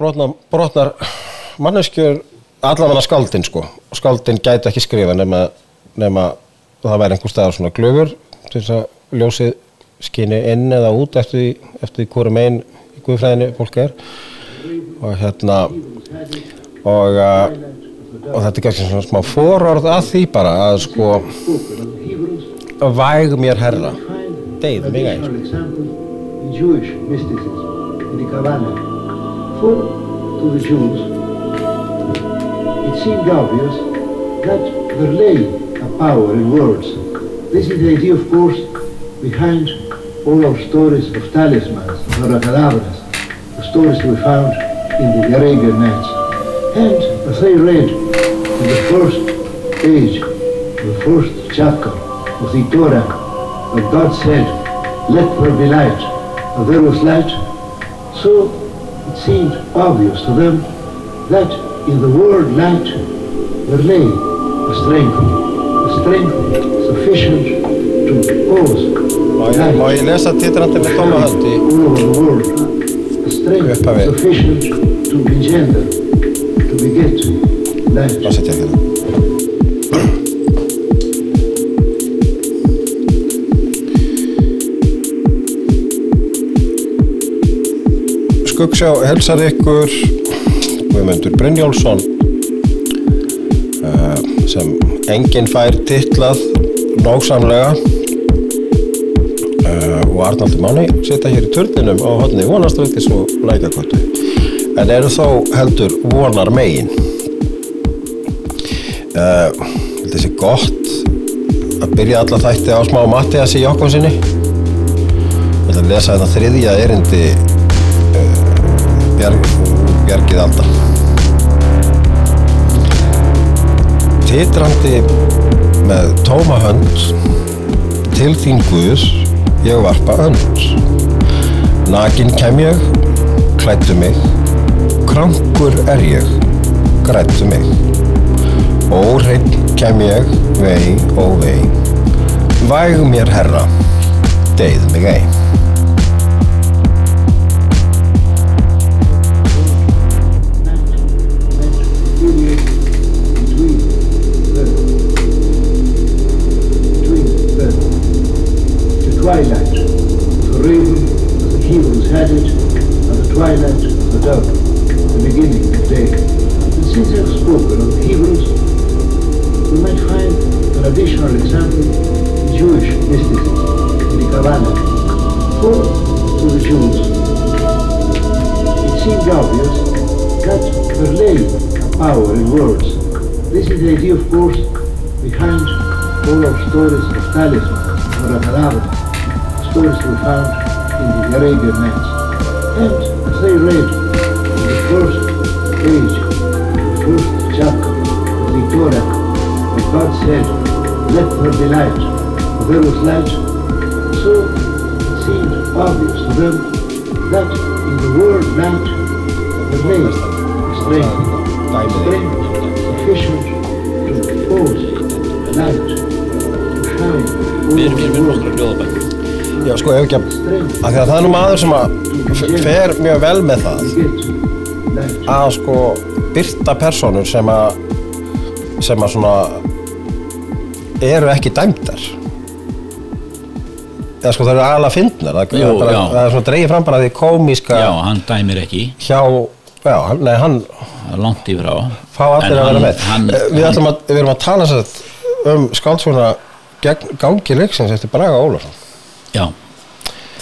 brotnar, brotnar manneskjur allavega skáldin sko. Og skáldin gæti ekki skrifa nema, nema það væri einhver staðar svona glöfur til þess að ljósið skinni inn eða út eftir, eftir hvori megin í guðfræðinni fólk er. Og hérna og, uh, og þetta er kannski svona smá fororð að því bara að sko væg mér herra. Deyð mig eins To the Jews, it seemed obvious that there lay a power in words. This is the idea, of course, behind all our stories of talismans, of abracadabras, the stories we found in the Arabian Nights. And as I read in the first page, the first chapter of the Torah, that God said, let there be light, and there was light, so it seemed obvious to them that in the word light there lay a strength, a strength sufficient to cause Má má ég lesa titrandi með tóma höndi all over the world, a strength sufficient to engender, to beget light. Setja ég Skuggsjá helsar ykkur. Guðmundur Brynjólfsson uh, sem enginn fær titlað nógsamlega uh, og Arnaldur Máni sita hér í turninum á hodni vonastveitis og lækakvöldu en eru þó heldur vonar megin. Uh, þessi gott að byrja alla þætti á smá Mattias í Jokkonsinni ég ætla að lesa þetta þriðja erindi Bjargið Alda. Titrandi með tóma hönd til þín Guð ég varpa önd nakin kem ég klættu mig krankur er ég grættu mig. Óhreinn kem ég vei og vei. Væg mér herra deyð mig ei twilight the raven, the Hebrews had it, and the twilight the dove, the beginning of day. And since I've spoken of the Hebrews, we might find an additional example in Jewish mysticism, in the Kabbalah. For to the Jews, it seemed obvious that there lay power in words. This is the idea, of course, behind all our stories of talismans, or abracadabra, stories were found in the Arabian Nights. And they read in the first page, the first chapter of the Torah, that God said, let there be light, and there was light, so it seemed obvious to them that in the word light there lay a strength, strength sufficient to cause light to shine over the world. Já, sko, ef ekki að, að að það er nú maður sem að fer mjög vel með það. Að sko byrta personur sem að sem að svona eru ekki dæmdar. Eða sko það eru fyndnar. Það, Jú, það, er svona dreigið fram bara því komíska Já, hann dæmir ekki. Hjá já, nei, hann langt í frá. Fá allir að vera með. hann- Eh, við, hann- að, við erum að tala sér um skáldsvona gegn gangi leiksins eftir Braga Ólafsson Já,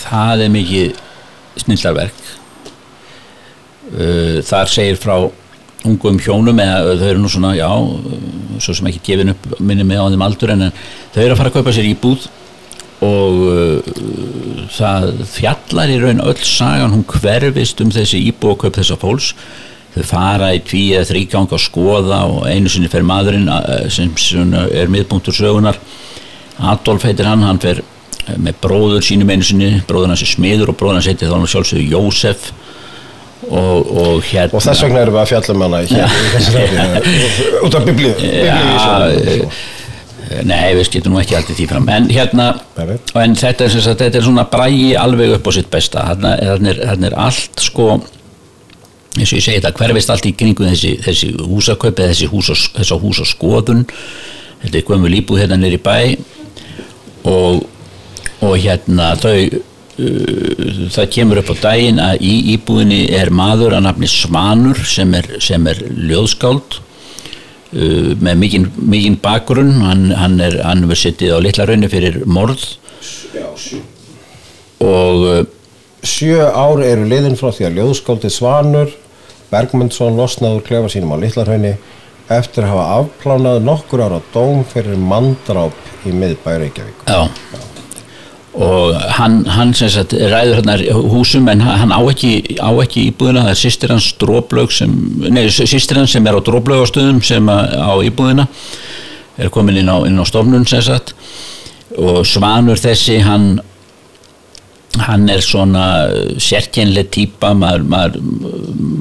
það er mikið snillarverk uh, Þar segir frá ungum hjónum eða þau eru nú svona, já uh, svo sem ekki gefin upp minni með á þeim aldur en þau eru að fara að kaupa sér íbúð og uh, það fjallar í raun öll sagan hún hverfist um þessi íbúðakaup þessa fólks. Þau fara í tví eða þrýgang að skoða og einu sinni fer maðurinn sem, er miðpunktur sögunar Adolf heitir hann, hann fer með bróður sínum einu sinni, bróður hans er smiður og bróður hans heitir þá hann sjálfsögðu Jósef. Og, og hérna og þess vegna erum við að fjalla um hana hér í þessu ræði út af biblíu Já, eh, Nei, við getum nú ekki alltaf því fram. En hérna, en þetta er, sagt, þetta er svona brægi alveg upp á sitt besta. Þarna, er, er allt sko eins og ég segi þetta hverfist allt í kringu þessi, þessi húsakaup eða þessi húsa, þessa húsaskoðun. Þetta er gömul íbúð hérna nýri bæ. Og, og hérna þau uh, það kemur upp á daginn að í íbúðinni er maður að nafni Svanur sem er, sem er ljóðskáld uh, með mikinn, mikinn bakgrunn hann, hann er hann verið sittið á litla raunni fyrir morð og uh, Sjö ár eru liðin frá því að ljóðskáldið Svanur Bergmundsson losnaður klefa sínum á Littlarhaunni eftir að hafa afplánað nokkur ára dóm fyrir mandráp í miðbæ Reykjavík. Já. Og hann, hann sagt ræður hérna húsum en hann á ekki, á ekki íbúðina, það er sýstir hans dróplaug sýstir hans sem er á dróplaugastöðum sem að- á íbúðina. Er komin inn á, inn á stofnun sagt. Og Svanur þessi hann hann er svona sérkennleg típa maður, maður,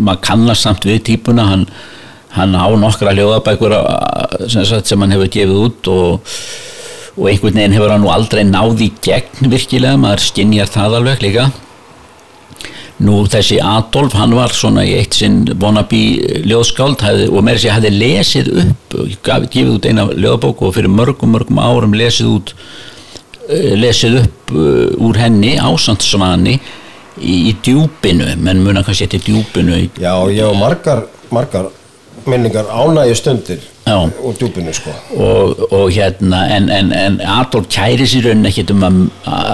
maður kannast samt við típuna hann, hann á nokkra ljóðabækur að- sem, sagt, sem hann hefur gefið út og, og einhvern veginn hefur hann nú aldrei náði gegn virkilega, maður skinnjar það alveg líka. Nú þessi Adolf, hann var svona í eitt sinn wannabe ljóðskáld og meira sér hefði lesið upp gaf, gefið út eina ljóðabók og fyrir mörgum mörgum árum lesið út eh, lesið upp uh, úr henni ásand svani í, í djúpinu, menn muna kannski eftir djúpinu í, Já, ég hef margar, margar minningar ánægju stundir Já. úr djúpinu sko. og, og hérna en, en, en Adolf kæri sér raunin ekkert um að,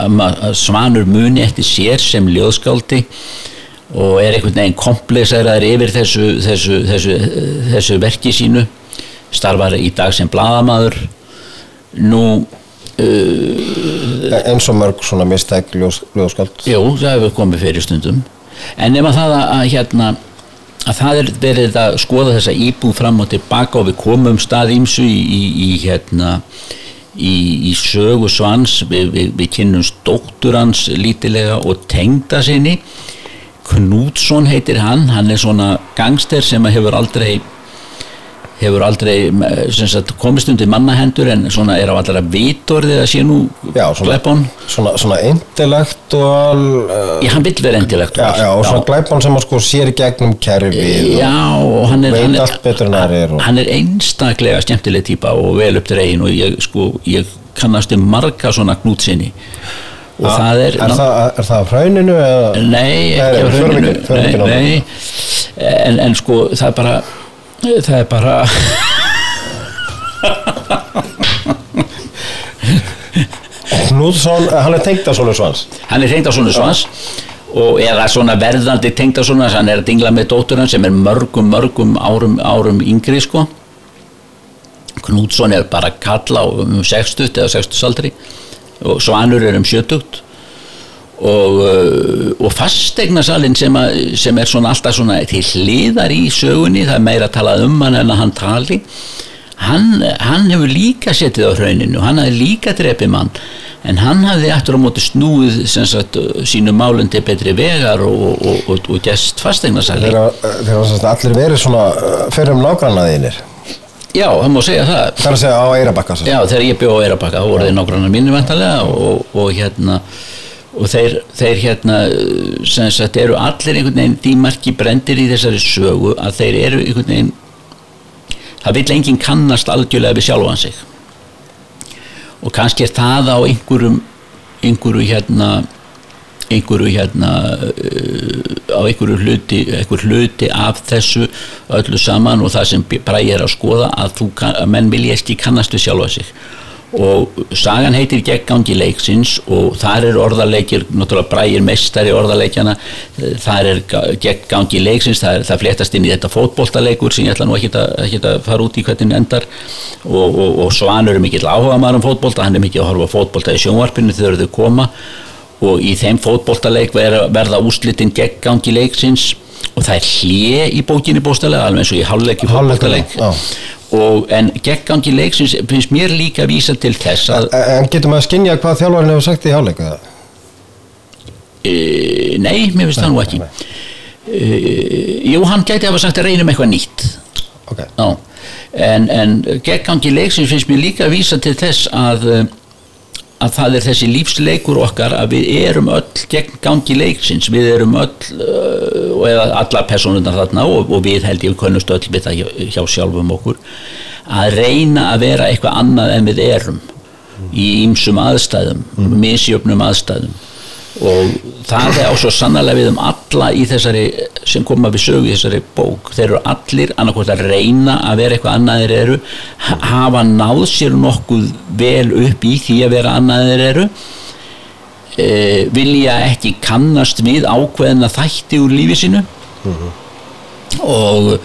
um að svanur muni eftir sér sem ljóðskáldi og er einhvern veginn komplexaðar yfir þessu, þessu, þessu, þessu verki sínu starfar í dag sem bladamaður nú eins og mörg svona mistæk ljóðskáld. Jú, það hefur komið fyrir stundum en nema það að, að hérna að það er verið að skoða þessa íbúð fram og tilbaka og við komum stað ímsu í, í, í hérna í sögu svans. Við, við, við kynnumst dóttur hans lítilega og tengda sinni. Knútsson heitir hann. Hann er svona gangster sem hefur aldrei hefur aldrei sagt, komist undir mannahendur en svona er á allra vitorðið að sé nú Já, svona, glæpon? svona, svona intellektual uh, Já, hann vill vera endilegt já, já, og svona glæpon sem að sko sér gegnum kerfið og Já, og hann er, hann er, og, hann er einstaklega skemmtileg típa og vel upp til eigin og ég, sko, ég kannast um marga svona knútsinni og það er, er, það, er það eða? nei, ekki nei, en, en sko það er bara það er bara Knúðsson, hann er tengt af svona svans. Hann er tengdarsonu svans og eða svona verðandi tengdarsonu hann er að dingla með dóttur hans sem er mörgum mörgum árum, árum yngri sko. Knútsson er bara kalla um 60 eða 60 aldri og Svanur er um 70 og, uh, og fastegnasalinn sem, sem er svona alltaf svona til hliðar í sögunni það er meira að tala um hann en að hann tali hann, hann hefur líka setið á hrauninu, hann hafði líka drepið mann en hann hafði aftur á móti snúið sagt, sínu málun til betri vegar og, og, og, gest fastegnasalinn þegar, allir verið svona uh, fyrir um nágrannaðinir já, það má segja það. Það er að segja á Eirabakka. Já, þegar ég bjó á Eirabakka þá voru þeir nágrannar mínir vantarlega og, og hérna og þeir, þeir hérna sem sagt eru allir einhvern veginn dímarki brendir í þessari sögu að þeir eru einhvern veginn það vill enginn kannast algjörlega við sjálfan sig. Og kannski er það á einhverjum einhverju hérna einhverju hérna uh, á einhverju hluti, einhver hluti af þessu öllu saman og það sem bræði er að skoða að, þú, að menn vilja ekki kannast við sjálfa sig og sagan heitir geggangi leiksins og þar er orðarleikir náttúrulega bræðir mestari orðarleikjana þar er geggangi leiksins það, er, það fléttast inn í þetta fótboltaleikur sem ég ætla nú ekki að, ekki að fara út í hvernig endar. Og, og, og Svanur er mikill áhuga maður um fótbolta, hann er mikill að horfa fótbolta í sjónvarpinu þegar þau koma. Og í þeim fótboltaleik verða, verða úslitin geggangi leiksins og það er hlje í bókinni bóstalega alveg eins og í hálfleik í fótboltaleik. Og en geggangi leiksins finnst mér líka að vísa til þess að En getur maður að skynja hvað þjálfarinn hefur sagt í hálfleika? e, nei, mér finnst það nú ekki. E, jú, hann gæti hafa sagt að reynum eitthvað nýtt. Ok, Já, en, en geggangi leiksins finnst mér líka að vísa til þess að, eh, að það er þessi lífsleikur okkar að við erum öll gegn gangi leiksins, við erum öll uh, og eða allar personundar þarna og, og við held ég kunnust öll við það hjá, hjá sjálfum okkur að reyna að vera eitthvað annað en við erum í ýmsum aðstæðum, misjöfnum aðstæðum og það er á svo sannarlega við um alla í þessari sem koma við sögu í þessari bók. Þeir eru allir annarkvæmt að reyna að vera eitthvað annað þeir eru ha- hafa náð sér nokkuð vel upp í því að vera annað þeir eru. E, vilja ekki kannast við ákveðina þætti úr lífi sínu. Og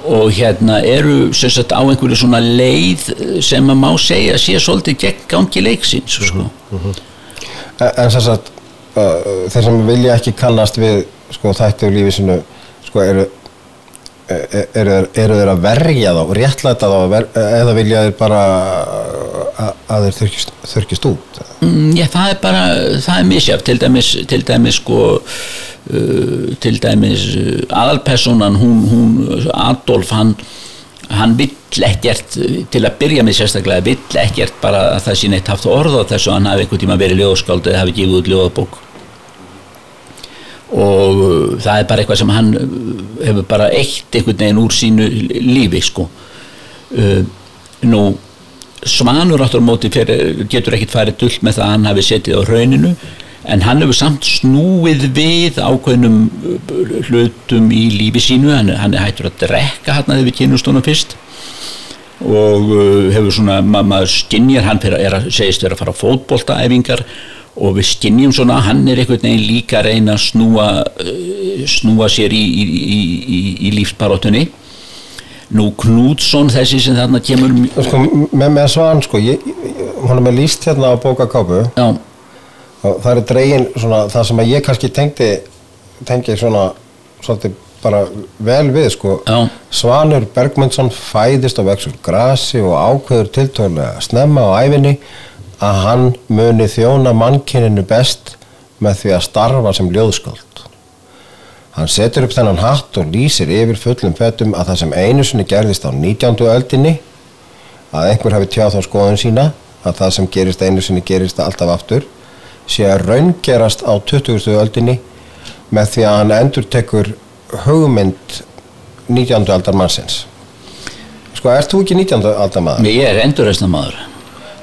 og hérna eru sagt á einhverju svona leið sem að má segja sé svolítið gegn gangi leiksins sko. En, en sem sagt, uh, þeir sem vilja ekki kannast við sko, þætti úr lífi sinu, sko, eru, eru, eru, eru þeir að verja þá, réttlæta þá, ver, eða vilja þeir bara að, þeir þurkist, þurkist út? Mm, Já, það er bara, það er misjafn til dæmis, til dæmis sko uh, til dæmis uh, aðalpersonan, hún, hún Adolf, hann hann vill ekkert, uh, til að byrja með sérstaklega, vill ekkert bara að það sé neitt haft orð á þessu hann hafi einhvern tíma verið ljóðskáld eða hafi gefið út ljóðabók. Og uh, það er bara eitthvað sem hann uh, hefur bara eitt einhvern veginn úr sínu lífi sko. Nú Svanur áttur á móti fyrir, getur ekkit farið dullt með það að hann hafi setið á rauninu en hann hefur samt snúið við ákveðnum uh, hlutum í lífi sínu. Hann, hann er hættur að drekka hann að við kynustónum fyrst. Og uh, hefur svona, ma maður skinnjar hann fyrir, að segist vera að fara á fótboltaæfingar. Og við skinnjum svona hann er einhvern veginn líka að reyna að snúa uh, snúa sér í, í, í, í, lífsbaróttunni nú Knútsson þessi sem þarna kemur Sko, með, með svan, sko, hún er með líst hérna á bókakápu. Já, og það er dregin svona, það sem að ég kannski tengdi, tengi svona, svolítið bara vel við, sko. Já. Svanur Bergmundsson fæðist og vex úr grasi og ákveður tiltöðlega snemma á æfinni að hann muni þjóna mannkininu best með því að starfa sem ljóðskáld. Hann setur upp þennan hatt og lýsir yfir fullum fötum að það sem einu sinni gerðist á 19. öldinni að einhver hafi tjáð þá skoðun sína að það sem gerist einu sinni gerist alltaf aftur sé að raungerast á 20. öldinni með því að hann endur tekur hugmynd 19. aldar mannsins Sko, ert þú ekki 19. aldar maður? ég er endurreisna maður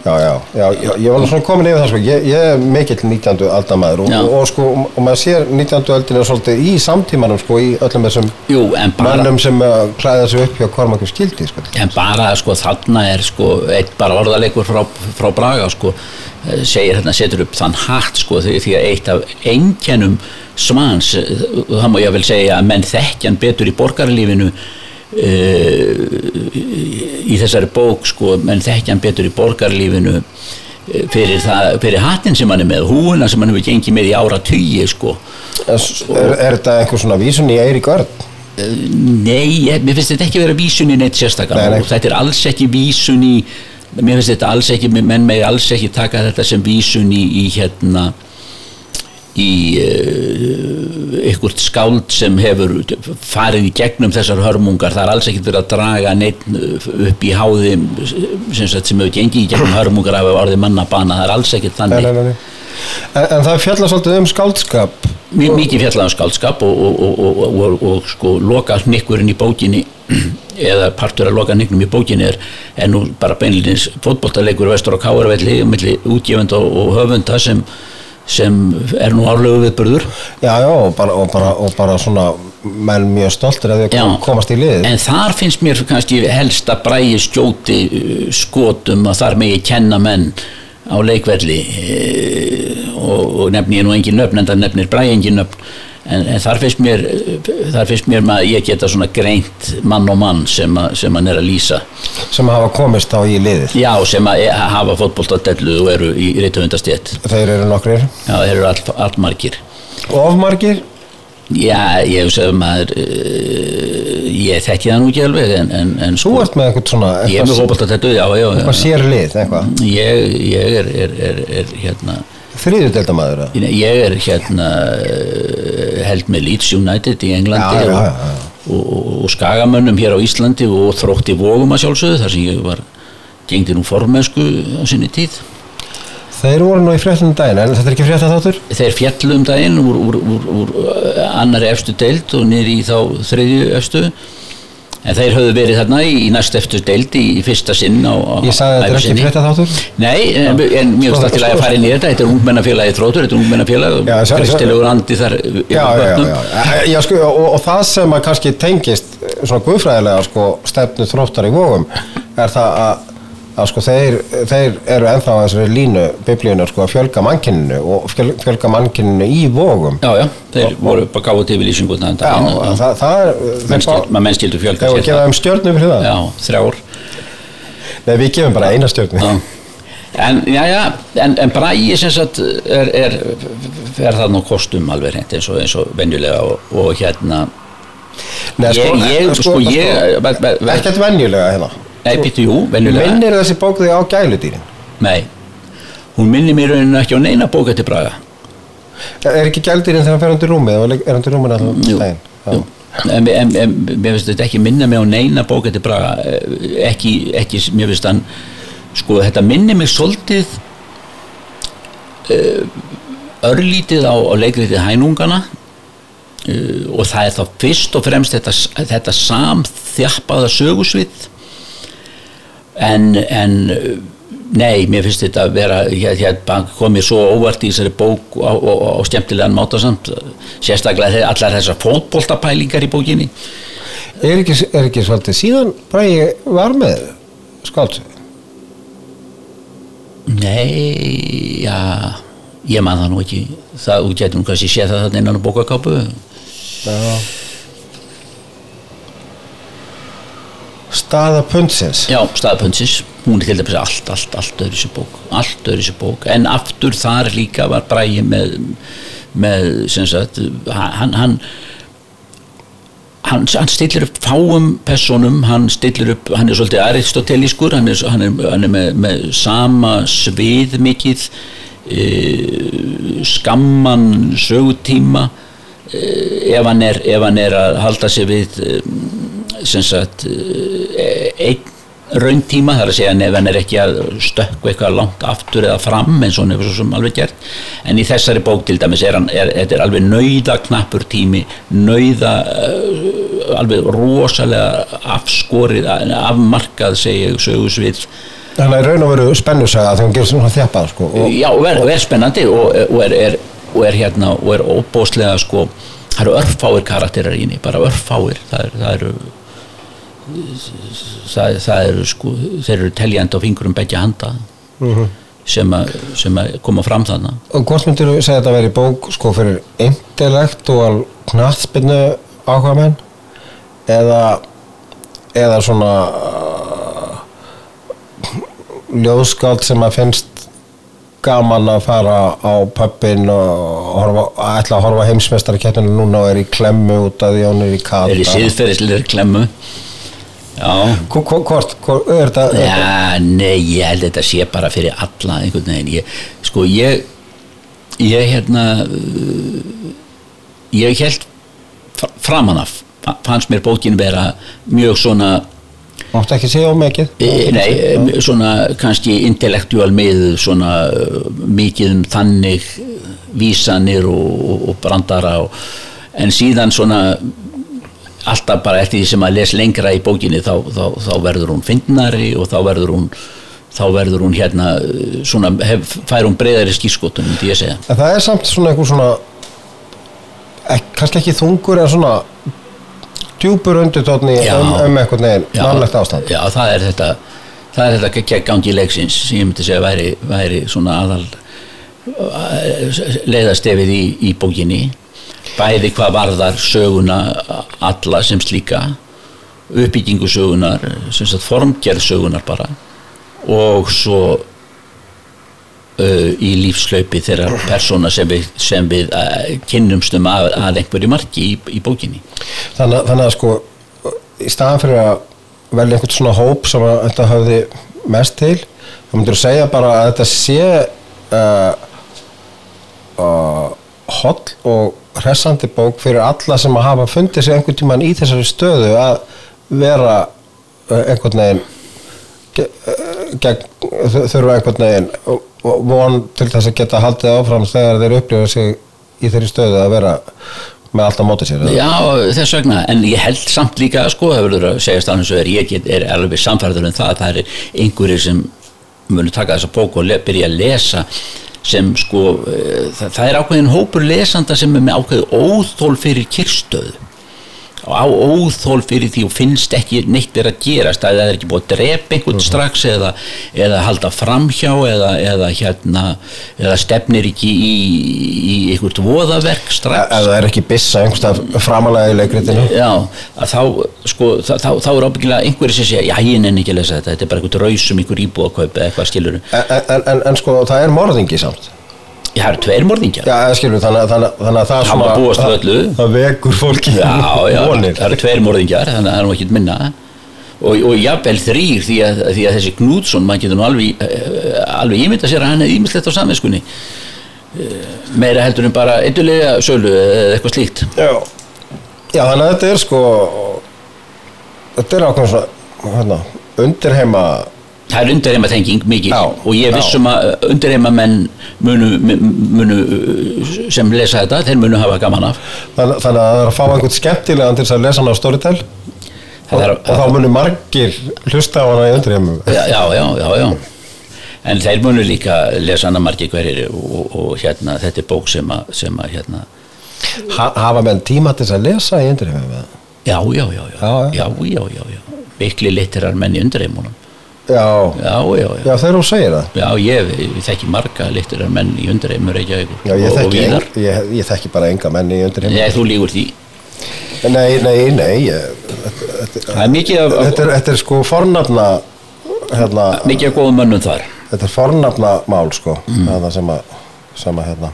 Já, já, já, já, ég var svona komin yfir það sko, ég, ég er mikill 19. aldamaður og, og, og sko, og maður sér 19. öldinu svolítið í samtímanum sko, í öllum þessum Jú, bara, mönnum sem uh, klæða sig upp hjá Kormakur skildi sko. en bara sko þarna er sko eitt bara orðalegur frá, frá Braga sko eh, segir hérna setur upp þann hatt sko því, því að eitt af einkennum svans, eh, það má ég vel segja menn þekkjan betur í borgarlífinu uh, í þessari bók sko menn þekkjan betur í borgarlífinu eh, fyrir, það, fyrir hattinn sem hann er með húuna sem hann hefur gengið með í ára tugi sko er, er þetta einhver svona vísun í Eirík Örn? Nei, ég, mér finnst þetta ekki vera vísun í neitt sérstakar Nei, nei. þetta er alls ekki vísun í mér finnst þetta alls ekki, menn með alls ekki taka þetta sem vísun í, í hérna í uh, ykkurt skáld sem hefur farið í gegnum þessar hörmungar. Það er alls ekki verið að draga neitt upp í háði sem, sagt, sem hefur gengið í gegnum hörmungar af orðið mannabana, það er alls Nei, þannig. nei, nei, nei. En, en það fjallar svolítið um skáldskap. Mi- mikið fjallaðum skáldskap og, og, og, og, sko loka hnikkurinn í bókinni eða partur að loka hnikknum í bókinni er, er nú bara beinlýnins fótboltaleikur vestur á Káarvelli milli útgefend og, og höfunda sem, sem er nú árlegu viðburður. Já, já, og bara, og bara, og bara svona menn mjög stoltir að þau komast í liðið en þar finnst mér kannski helst að bræði skjóti uh, skotum að þar megi kenna menn á leikvelli eh, og, og nefni ég nú engin nöfn en það nefnir bræði engin nöfn en, en þar finnst mér þar finnst mér maður ég geta svona greint mann og mann sem, að, sem hann er að lýsa. Sem hafa komist á í liðið. Já sem að e- hafa fótboltadellu og eru í reytavundastétt Þeir eru nokkrir. Já þeir eru all, allmargir. Ofmargir já ég hef segð maður uh, ég þekki það nú ekki alveg en, en, en Þú ert með eitthvað svona ég er með fótboltadellu já já, eitthvað sér lið, eitthvað. Ég, ég er, er, er, er hérna Þriðudeldamaður ég er hérna eh, held með Leeds United í Englandi Já, já, já. Og, og, og skagamönnum hér á Íslandi og þrótti vógum að sjálfsögðu þar sem ég var gengdi nú formensku á sinni tíð Þeir voru nú í fréttum daginn, en þetta er ekki frétta þáttur? þeir fjallu um daginn úr, úr, úr, úr uh, annari efstu deild og niður í þá þriðju efstu en þeir höfðu verið þarna í, í næst efstu deild í, fyrsta sinn á, á Ég sagði þetta er ekki sinni. frétta þáttur? Nei, en, en mjög stætt til að fara inn í þetta þetta er ungmennafélagi þrótur, þetta er ungmennafélagi sjá- kristilegur andi þar yfir já, já. já sko, og, og það sem að kannski tengist eh, svona guðfræðilega sko, stefnu þróttar í vógum er það að, að sko, þeir, þeir eru ennþá á þessari línu biblíunar sko, að fjölga mannkinninu og fjöl, fjölga mannkinninu í vógum Já, já, þeir voru bara gáðu til við lýsinguna Já, það, það er þeir menn fá- menn skildu fjölga Þegar við þeim stjörnum fyrir það. Já, þrjár. Nei, við gefum bara eina stjörnu. Já. En, já, já, en, en sem sagt er, er, er það nú kostum alveg hreint eins og, eins og venjulega og, og hérna. Nei, ég, ég, sko, ég be- be- be- Ekkert venjulega hérna Nei, býttu, jú, venjulega. Minnir þessi bók þig á gæludýrin? Nei, hún minnir mér rauninu ekki á neina bók eftir Braga. Er ekki gæludýrin þegar hann fer undir rúmið? Og er undir Jú, daginn? Já. jú. En, mér finnst þetta ekki minna mig á neina bók eftir Braga Eh, ekki, ekki, mér finnst hann sko, þetta minnir mig svolítið uh, örlítið á, á leikritið hænungana uh, og það er þá fyrst og fremst þetta, þetta samþjappaða sögusvið en, en nei, mér finnst þetta að vera hér, hér komið svo óvart í þessari bók á, á, á skemmtilegan máta samt sérstaklega allar þessar fótboltapælingar í bókinni. Er ekki, er ekki svolítið síðan Bragi var með skáld nei, já ég man það nú ekki. Það, nú kannski séð það þarna innan á bókakápu Staða pundsins? Já, staðpunnsins, hún er til dæmis allt, allt, allt öðru sér bók, allt öðru sér bók. En aftur þar líka var Bræði með, með sem sagt, hann, hann Hann, hann stillir upp fáum personum, hann stillir upp, hann er svolítið aristotelískur, hann er, hann er, er með, með sama svið mikið, e, skamman sögutíma, e, ef, hann er, ef hann er að halda sig við sagt e, einn rauntíma þar að segja en ef hann er ekki að stökku eitthvað langt aftur eða fram eins og hann hefur svo sem alveg gert. En í þessari bók til dæmis er hann er, er, alveg nauða knappur tími nauða uh, alveg rosalega afskorið afmarkað segja sögusvið. Þannig að raun og veru spennusaga þegar hún gerir svona þjappað sko, já og er, og er spennandi og, og, er, og er hérna og er óbóðslega sko það eru örfáir karakterar í henni bara örfáir það eru það, það eru sko þeir eru teljandi á fingurum begja handa sem, að, sem að koma fram þannig Og hvort myndir þú segja að þetta veri bók sko fyrir intellektual knattspinnu áhuga menn eða eða svona uh, ljóðskáld sem að finnst gaman að fara á pöppin og horfa, að ætla að horfa heimsmeistarkeppninu núna og er í klemmu út af því hún er í kata er í síðferðisleir klemmu Hvort, er þetta Já, nei, ég held þetta sé bara fyrir alla einhvern veginn. Ég, sko, ég ég hérna uh, ég held fr- framan af fa- fannst mér bókin vera mjög svona Máttu ekki segja of mikið? E, nei, e, svona kannski intellectual með svona uh, mikið um þannig uh, vísanir og, og brandara og, en síðan svona alltaf bara eftir því sem að les lengra í bókinni þá, þá, þá verður hún fyndnari og þá verður hún þá verður hún hérna svona, hef, fær hún breyðari En það er samt svona einhver svona ek, kannski ekki þungur en svona djúpur undirtótni Já. um, um einhvern veginn mannlegt ástand. Já, það er þetta það er þetta gegn gangi leiksins sem ég myndi segja væri, væri svona aðal leiðastefið í, í bókinni bæði hvað varðar söguna alla sem slíka uppbyggingu sögunar sem sagt formgerð sögunar bara og svo uh, í lífslaupi þeirra persóna sem við, sem við uh, kynnumstum að, að einhverju marki í, í bókinni. Þannig, að- þannig að sko í staðan fyrir að velja einhvern svona hóp sem að þetta höfði mest til þá myndir þú segja bara að þetta sé uh, uh, holl og hressandi bók fyrir alla sem að hafa fundið sig einhvern tíman í þessari stöðu að vera uh, einhvern veginn þ- þurfa einhvern veginn og, von til þess að geta haldið áfram þegar þeir upplifa sig í þeirri stöðu að vera með allt á móti sér? Já, þess vegna, en ég held samt líka sko, það verður að segja stafnum svo er ég get, er alveg samfærður um það að það er einhverjir sem munu taka þessa bók og byrja að lesa sem sko, eh, það, það er ákveðin hópur lesanda sem er með ákveði óþól fyrir kyrstöðu á óþól fyrir því og finnst ekki neitt er að gerast að það er ekki búið að drepa einhvern strax eða, eða halda framhjá eða, eða hérna eða stefnir ekki í, í einhvert voðaverk strax. Ef það er ekki byssa einhverstað framalega í leikritinu. Já, þá, sko, þá, þá, þá er ábyggilega einhverju sem segja, já, ég nenni ekki að lesa þetta, þetta er bara einhvern rausum, einhver íbúðakaup eða eitthvað skilur. en, en, en, en sko það er morðingi samt Já, það eru tveir morðingjar. Já, skilur, þannig, að- þannig, að- þannig að það Það má búast við það, öllu. það vekur fólki Já, já, vonir það eru tveir morðingjar, þannig að það er nú ekkert minna. Og, og jafnvel þrýr því að, því að þessi Knútsson, maður getur nú alveg, eh, alveg ímynda sér að hann er ímyndslegt á samvinskunni. Eh, Meira heldur en bara eitthulega sölu eða eitthvað slíkt. Já. Já, þannig að þetta er sko þetta er ákveðin svona hérna, undirheima Það er undirheima tenging mikið Já, og ég er já. vissum að undirheima menn munu, munu uh, sem lesa þetta, þeir munu hafa gaman af. þannig, þannig að það er að fá einhvern skemmtilegan til að lesa hann á Storytel og, er- og þá munir margir hlusta á hana í undirheimum Já, já, já, já. En þeir munu líka lesa hana margir hverjir og, og hérna, þetta er bók sem að, sem að hérna, ha, hafa menn tíma til að lesa í undirheimum já, já, já, já, Já, já. já. Mikli litterar menn í undirheimunum. Já, Já, já, já. þegar þú segir það Já, ég, ég þekki marga litterar menn í undirheimur Já, ég þekki, en, ég, ég þekki bara enga menn í undirheimum Nei, þú lígur því. Nei, nei, nei ég, Það er mikið af, þetta, er, þetta er sko fornafna hérna, mikið af góðum mönnum þar. þetta er fornafna mál sko mm. sem að, sem að hérna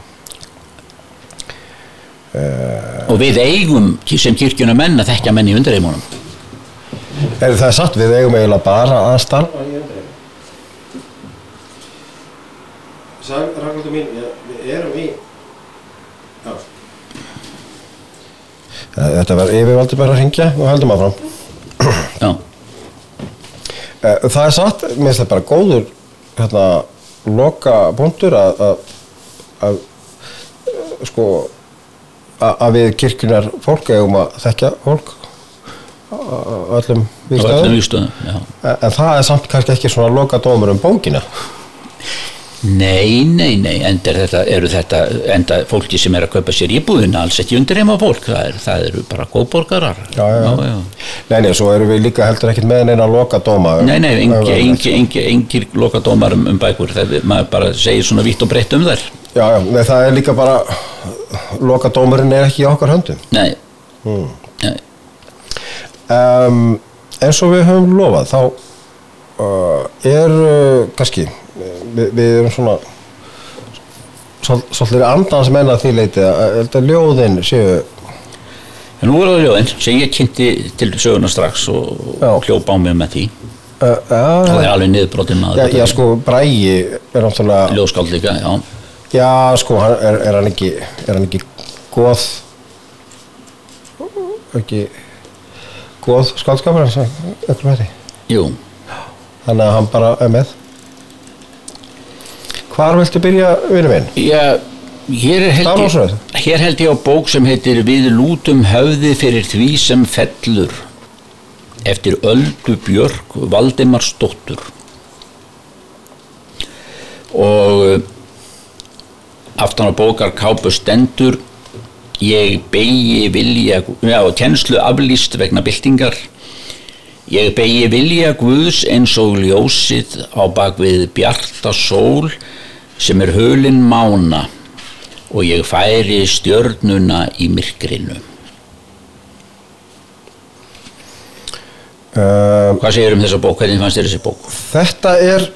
Og við eigum sem kirkjuna menn að þekkja menn í undirheimunum. Er það satt? Við eigum eiginlega bara að starfa. Í undirheimum Sag, Ragnhildur mín, við erum í Já. Þetta var yfirvaldi bara að ringja og heldum áfram. Já, Eh, Það er satt, mér finnst það bara góður hérna, loka punktur að, að, að eh, sko að, við kirkjunar fólk eigum að þekkja fólk öllum já. en, það er samt kannski ekki svona loka dómur um bókina Nei, nei, nei, enda er þetta, eru þetta, enda fólki sem er að kaupa sér íbúðina alls ekki undirheima fólk, það, er, það eru bara góðborgarar. já, já. já. Nei, nei, svo erum við líka heldur ekkert með neina loka dóma Nei, nei, engi, engi, engi, engir lokadómar um, um bækur, það, maður bara segir svona vitt og breytt um þær. Já, já, nei, það er líka bara loka dómurinn er ekki í okkar höndum Nei, Hmm. Um, eins og við höfum lofað þá uh, er uh, kannski við, við erum svona svol, svolítið andans menna því leiti að, ljóðin séu en nú er það ljóðin sem ég kynnti til söguna strax og, hljópa á mig með því, uh, það uh, er alveg niðurbrotin já, já, sko, Brægi er náttúrulega Ljóðskáld líka, já. já, sko, er, er hann ekki er hann ekki góð ekki góð Jú, þannig að hann bara er með. Hvar viltu byrja vinnu minn? Já, hér, er held ég, hér held ég á bók sem heitir Við lútum höfði fyrir því sem fellur eftir Öldu Björk Valdimarsdóttur. Og eh, aftan á bókar kápu stendur ég beigi vilja já, kennslu aflýst vegna byltingar Ég begi vilja Guðs eins og ljósið á bakvið bjarta sól sem er hulin mána og ég færi stjörnuna í myrkrinu. Um, Hvað segir um þessa bók? Hvernig fannst þér þessi bók? þetta er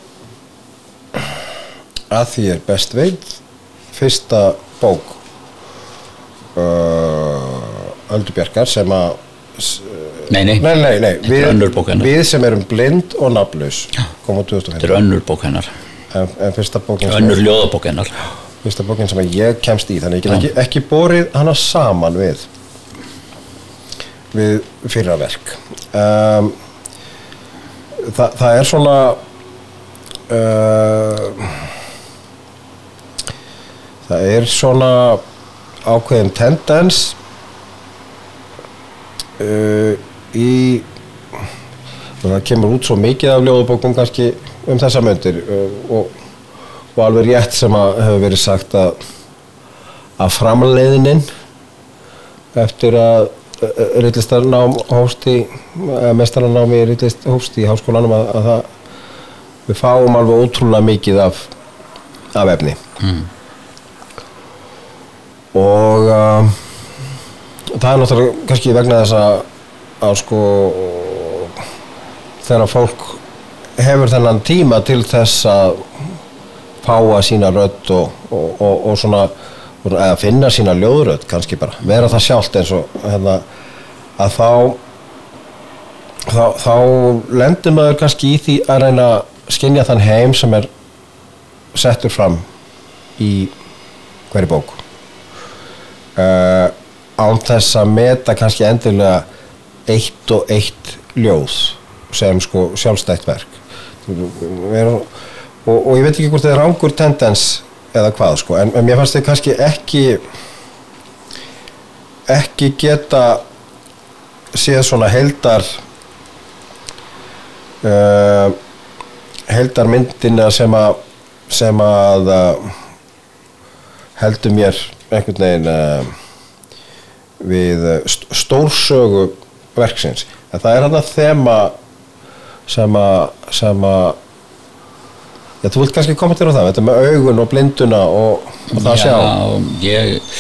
að því er best veit fyrsta bók uh, Öldu Bjarkar sem að Nei, nei, nei, nei, nei Þetta bók hennar. við sem erum blind og nafnlaus komum á þetta 2005 er önnur bók hennar. en, en fyrsta bókin Önnur ljóðabók hennar. fyrsta bókin sem ég kemst í þannig ég get ekki, ekki borið hana saman við við fyrra verk um, það, það er svona uh, það er svona ákveðin tendens uh, í það kemur út svo mikið af ljóðubókum kannski um þessa myndir uh, og, og alveg rétt sem að hefur verið sagt að að framleiðinin eftir að rillistarnám hófst í mestarnanámi rillist hófst í háskólanum að, að það við fáum alveg ótrúlega mikið af, af efni Mm. Og uh, það er náttúrulega kannski vegna þess að, að sko þegar fólk hefur þennan tíma til þess að fá að sína rödd og, og, og, og svona eða finna sína ljóðrödd kannski bara vera það sjálft eins og hérna, að þá þá, þá lendir maður kannski í því að reyna að skynja þann heim sem er settur fram í hverju bók uh, án þess að meta kannski endilega eitt og eitt ljóð sem sko sjálfstætt verk. Og, og ég veit ekki hvort það er rángur tendens eða hvað sko en, en mér fannst þið kannski ekki ekki geta séð svona heldar uh, heldar myndina sem að sem að uh, heldur mér einhvern veginn uh, við eh, stórsögu verksins. En það er hann að þema sem að sem að já, þú vilt kannski koma til á það þetta með augun og blinduna og, og það já, sjá. Ég,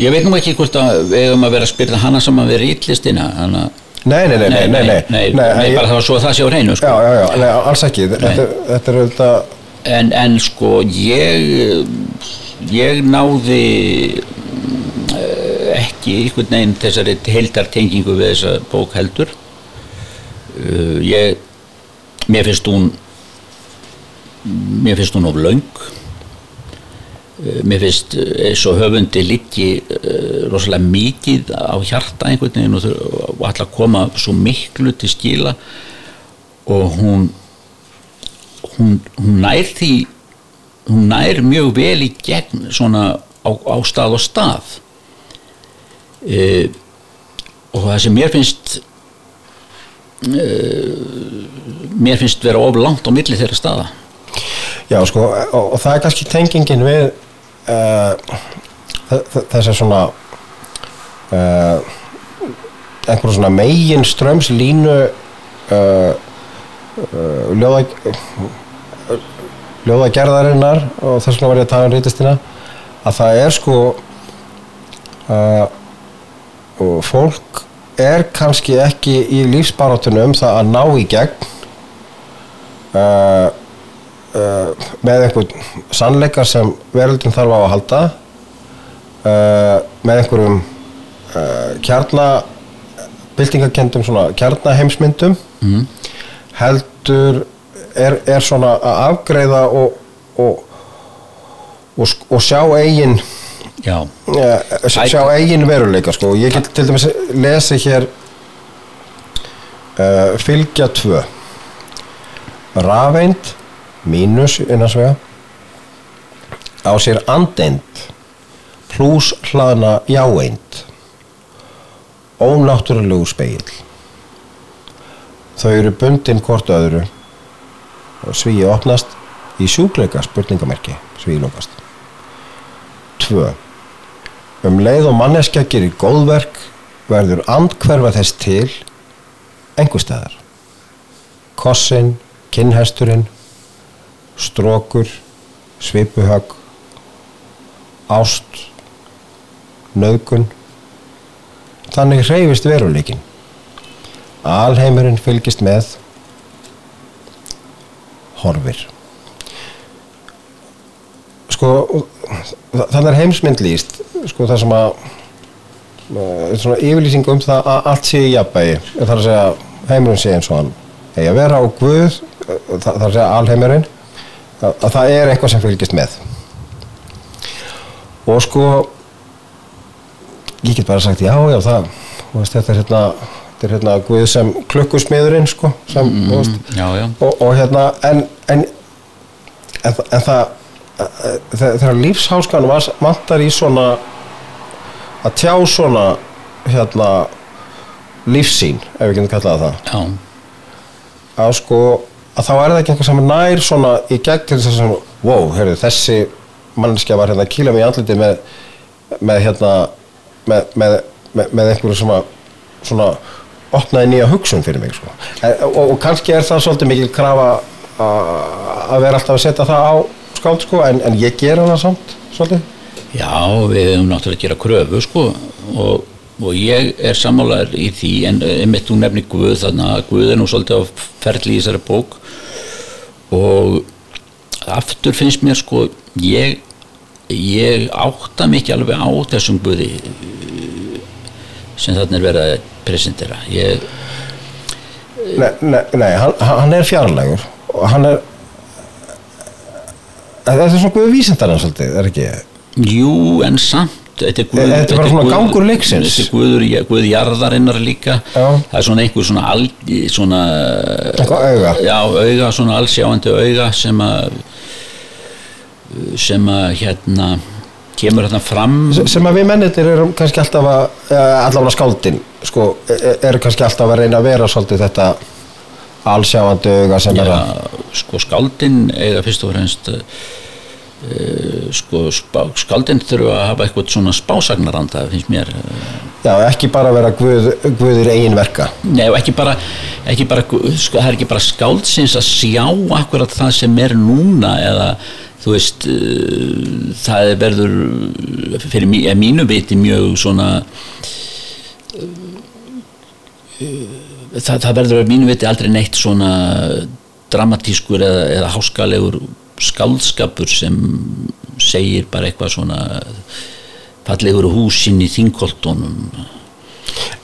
ég veit nú ekki hvort að við hefum að vera að spyrja hana saman við rítlistina hana Nei, nei, nei, nei, nei, nei, nei, nei bara það var svo að það sé á reynu, sko. Já, já, já, nei, alls ekki, þetta, þetta er auðvitað... En, en, sko, ég, ég náði eh, ekki einhvern veginn þessari heildartengingu við þessa bók heldur. Uh, ég mér finnst hún mér finnst hún of löng. Uh, mér finnst eins og höfundi uh, rosalega mikið á hjarta einhvern veginn og, og ætla að koma svo miklu til skila. Og hún hún, hún nær því hún nær mjög vel í gegn svona á, á stað og stað. E, og það sem mér finnst e, mér finnst vera of langt á milli þeirra staða. Já, sko, og, og það er kannski tengingin við uh, þess að svona uh, einhverjum svona megin strömslínu uh, uh, ljóða ljóðagerðarinnar og þess vegna var ég að tala um rítistina að það er sko uh, og fólk er kannski ekki í lífsbarátunum um það að ná í gegn uh, uh, með einhvern sannleika sem veröldin þarf á að halda uh, með einhverjum uh, kjarna byltingakendum svona kjarnaheimsmyndum mm. heldur er, er svona að afgreiða og, og, og, og sjá eigin já, sjá eigin veruleika sko. ég get til dæmis lesi hér uh, fylgja tvö. Rafeind mínus innansvega á sér andeind pluss hlaðna jáeind. Ónáttúrulegu speil þau eru bundin hvort öðru svíi opnast í sjúkleika spurningamerki svíi lókast tvö. Um leið og manneskja gerir góðverk verður andhverfa þess til einhver staðar. Kossin, kinnhesturinn strókur svipuhögg ást nöðgun þannig hreyfist veruleikin alheimurinn fylgist með horfir. Sko það er heimsmynd líst sko það sem að svona yfirlýsing um það að allt sé í jafnbægi það er að segja heimurinn sé eins og hann eigi að vera á Guð það, er að segja alheimurinn að, að það er eitthvað sem fylgist með. Og sko ég get bara sagt já já það veist, þetta er hérna þetta er hérna Guð sem klukkusmiðurinn sko sem, þú veist, já, já. Og, og hérna en, en, en, en það eh, þegar lífsháskan vantar í svona að tjá svona hérna lífsýn, ef við getum kallað það já, að sko að þá er það ekki einhver sem er nær svona í gegn til þess að wow, heyrðu, þessi mannskja var hérna að kýla mig í andliti með, með hérna með, með, með einhverju svona svona opnaði nýja hugsun fyrir mig sko. en, og, og kannski er það svolítið mikil krafa að að vera alltaf að setja það á skáld sko, en, en ég gera það samt svolítið Já, við hefum náttúrulega að gera kröfu sko og, og ég er sammálaður í því en einmitt þú nefnir Guð þannig að Guð er nú svolítið á ferli í þessari bók og aftur finnst mér sko ég, ég átta mikið alveg á þessum Guði sem þarna er verið að presentera ég, Nei, nei, nei hann, hann er fjarlægur og hann er þetta er svona guðu vísindarinn svolítið, er ekki Jú, en samt Þetta er, guð, Þetta er bara svona gangur leiksins. Þetta er guður, guð jarðarinnar líka Já. Það er svona einhver svona, al, svona Eitthvað auga. Já, auga, svona allsjáandi auga sem að sem að hérna kemur hérna fram. Sem að við mennir erum kannski alltaf að eh, allavega skáldin sko, e- eru kannski alltaf að reyna að vera svolítið þetta allsjáandi auga sem er að Já, sko skáldin eiga fyrst og fremst uh, sko spá, skáldin þurfa að hafa eitthvað svona spásagnaranda finnst mér uh, já, ekki bara vera guð, guðir eigin verka. Nei, ekki bara, ekki bara sko, það er ekki bara skáldsins að sjá akkurat það sem er núna eða þú veist uh, það er verður fyrir mí, mínu viti mjög svona uh, það, það verður mínu viti aldrei neitt svona dramatískur eða, eða háskalegur skáldskapur sem segir bara eitthvað svona fallegur húsinn í þingkoltunum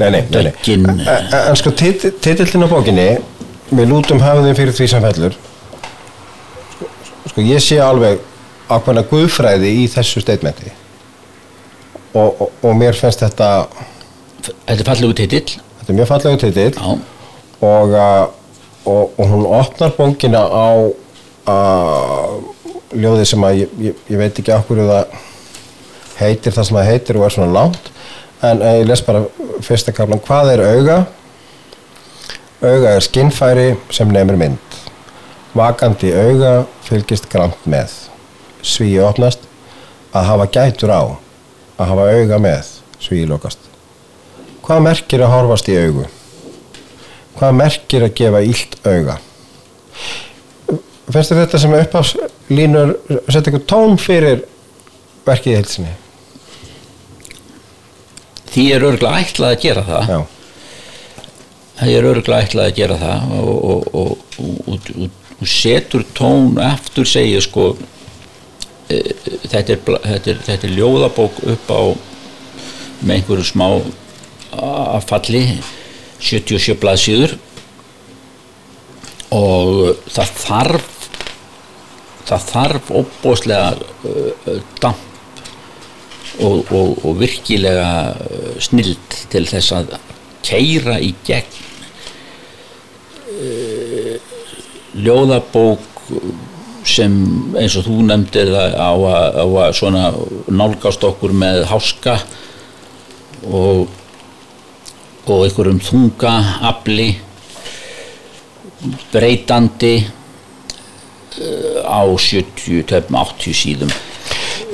nei, nei, nei, nei. En, sko tit- titillinn á bókinni við lútum höfðin fyrir því sem fellur sko, ég sé alveg ákveðna guðfræði í þessu statementi. Og, og, og mér finnst þetta Þetta er fallegu titill. Þetta er mjög fallegu titill. Og, uh, og, og hún opnar bókina á ljóði sem að ég, ég, ég veit ekki okkur það heitir það sem það heitir og er svona langt. En uh, ég les bara fyrsta kaplan hvað er auga? Auga er skinnfæri sem nefnir mynd vakandi auga fylgist gramt með. Svíi opnast. Að hafa gætur á. Að hafa auga með. Svíi lokast. Hvað merkir að horfast í augu? hvað merkir að gefa illt auga? Finnst þér þetta sem upphafslínur setja ykkur tón fyrir verkið í heilsinni því er örgulega ætlað að gera það. Já, það er örgulega ætlað að gera það og, og, og, og, og setur tón aftur segja sko e, þetta, er, þetta, er, þetta er ljóðabók upp á með einhverju smá affalli 77 blaðsíður. Og það þarf það þarf óbóðslega uh, damp og, og, og virkilega uh, snild til þess að keira í gegn uh, ljóðabók sem eins og þú nefndir á að, svona nálgast okkur með háska og og einhverjum þunga afli breytandi uh, á 70, töfum 80 síðum.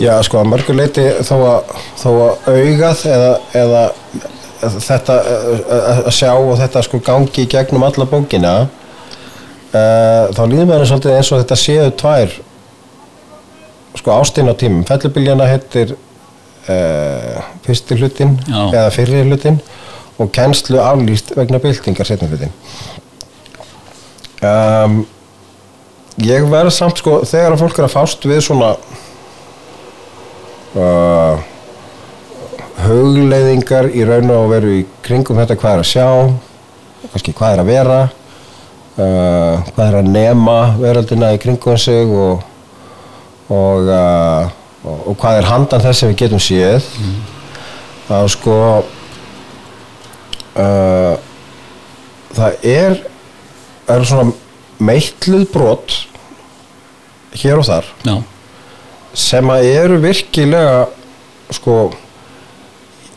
Já sko að mörgur leiti þó að, þó að augað eða, eða þetta eh, að sjá og þetta sko gangi í gegnum alla bókina uh, þá líður mér svolítið eins og þetta séu tvær sko ástin á tímum fellubiljana heitir uh, fyrsti hlutin Já. eða fyrri hlutin og kennslu aflýst vegna byltingar setna hlutin um, ég verð samt sko þegar að fólk er að fást við svona uh, hugleiðingar í raun og veru í kringum þetta hvað er að sjá kannski hvað er að vera uh, hvað er að nema veröldina í kringum sig og og, uh, og, hvað er handan þess sem við getum séð mm. að sko uh, það er er svona meitluð brot hér og þar já, sem að eru virkilega sko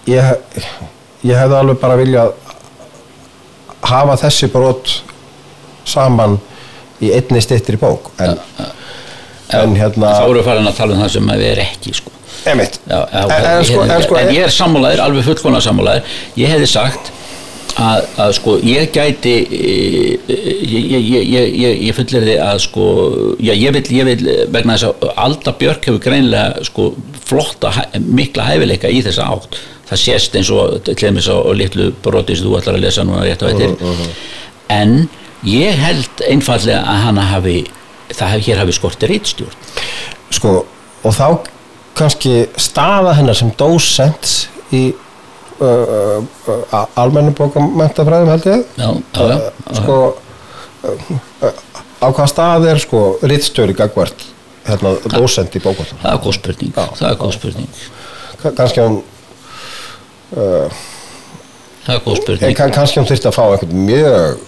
ég, ég hefði alveg bara viljað hafa þessi brot saman í einni stittir í bók. En, en hérna þá eru farin að tala um það sem við er ekki sko. Já, já, en, en, sko, sko, en ég er sammálaðir, alveg fullkona sammálaðir ég hefði sagt að, að sko ég gæti eh, ég, ég, ég, ég, fullir þið að sko já, ég, vil, vil vegna þess að Alda Björk hefur greinlega sko flotta, mikla hæfileika í þessa átt. Það sést eins og klemmis á, litlu broti sem þú ætlar að lesa núna rétt á eittir en ég held einfallega að hana hafi það hef, hér hafi skorti reitstjórn sko, og þá kannski staða hennar sem dósent í uh, uh, uh, almennum bókamæntafræðum held ég. Já, já, já, sko uh, uh, á hvað stað er sko rittstjóri gagvart hérna dósent í bókvart það er góð spurning það er góð spurning. Kannski hún það er góð spurning. Kann, kannski hún þurfti að fá einhvern mjög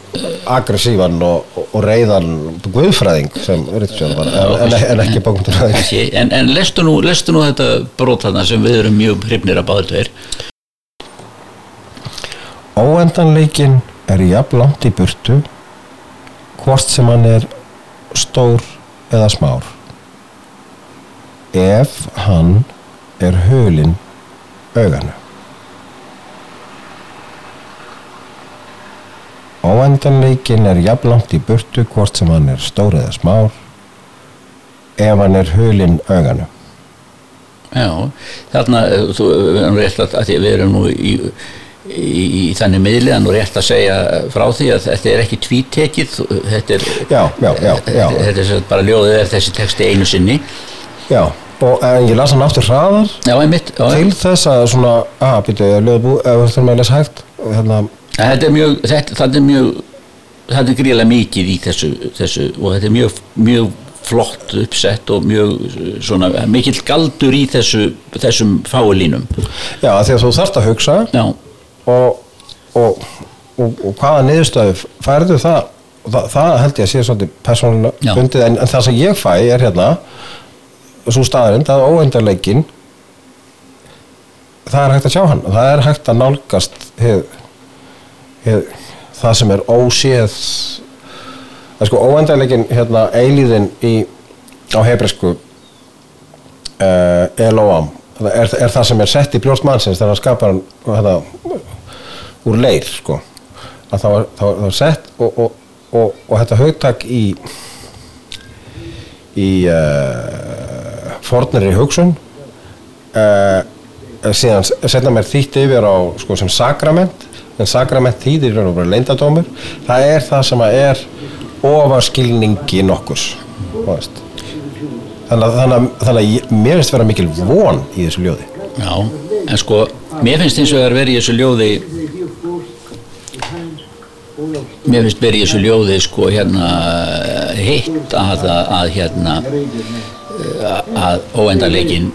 aggressívan og, og, reyðan guðfræðing sem rittstjóri var en, en, en ekki bókamæntafræðing Ekki, en, en lestu, nú, lestu nú þetta brot þarna sem við erum mjög hrifnir að báður tveir? Óendanleikin er jafn langt í burtu hvort sem hann er stór eða smár. Ef hann er hulinn auganu Óendanleikin er jafn langt í burtu hvort sem hann er stór eða smár ef hann er hulinn auganu Já, þarna eh, þú, erum rétt að, að við erum nú í, í, í þannig miðli að nú rétt að segja frá því að þetta er ekki tvítekið þetta er, Já, já, já, já. þetta er bara ljóðið er þessi texti einu sinni. Já, og en ég las hann aftur hraðar. Til þess að svona að býta ég löðu bú ef þú þurfum að lesa hægt? Hérna Þetta er mjög, þetta, þetta er mjög þetta er gríðlega mikið í þessu, þessu og þetta er mjög, mjög flott uppsett og mjög svona mikill galdur í þessu þessum fáu línum. Já því að þú þarft að hugsa og, og, og, og hvaða niðurstöðu færðu það það, það held ég að sé svolítið persónulega bundið en, en það sem ég fæ er hérna svo staðarind að óendarleikin það er hægt að sjá hann. Það er hægt að nálgast hef, hef, það sem er óséð það er sko óendarleikin hérna eilíðin í á hebresku uh, Eloam það er, er það sem er sett í brjóst mannsins þegar hann skapar hann hérna, úr leir sko. Að það var, það var, það var sett og, og, og, og þetta hugtak í í uh, fornari hugsun uh, síðan setna mér þýtt yfir á sko, sem sakrament en sakrament þýðir og bara leyndadómur það er það sem að er þú veist. þannig að, þannig að, þannig að mér finnst vera mikil von í þessu ljóði já, en sko mér finnst eins og það er verið í þessu ljóði mér finnst verið í þessu ljóði sko hérna hitt að, að hérna að óendarleikin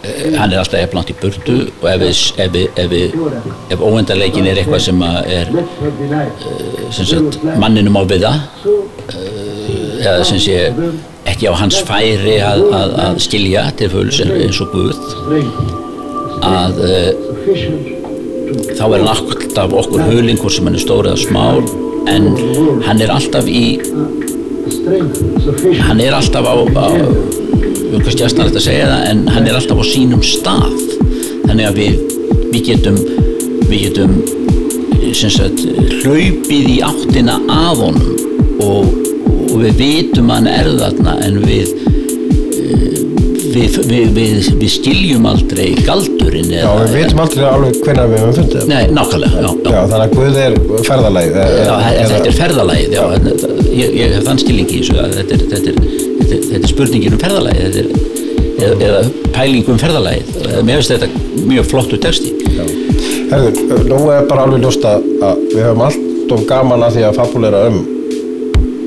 hann er alltaf eflant í burtu og ef, ef, ef, ef óendarleikin er eitthvað sem er sem sagt, manninum á viða eh, eða sem sé ekki á hans færi að, að, að skilja til fulls eins og Guð að eh, þá er hann alltaf okkur hvort sem hann er stór eða smár en hann er alltaf í hann er alltaf á, á um kannski að snarlega að segja það en hann er alltaf á sínum stað. Þannig að við, við getum við getum sagt, hlaupið í áttina að honum og, og við vitum hann er þarna en við eh, við, við, við, við skiljum aldrei galdurinn Já, við veitum aldrei alveg hvernig við höfum fundið það. Nei, nákvæmlega, já, já. Já, þannig að Guð er ferðalæg Já, þetta er ferðalagið, já, ég, ég hef þann skilningi þetta er, þetta er, þetta er, þetta er spurningin um er, eða, eða pæling um ferðalagið. Mér finnst þetta mjög flottu texti. Herðu, nú er bara alveg ljóst að við höfum allt of gaman að því að fabulera um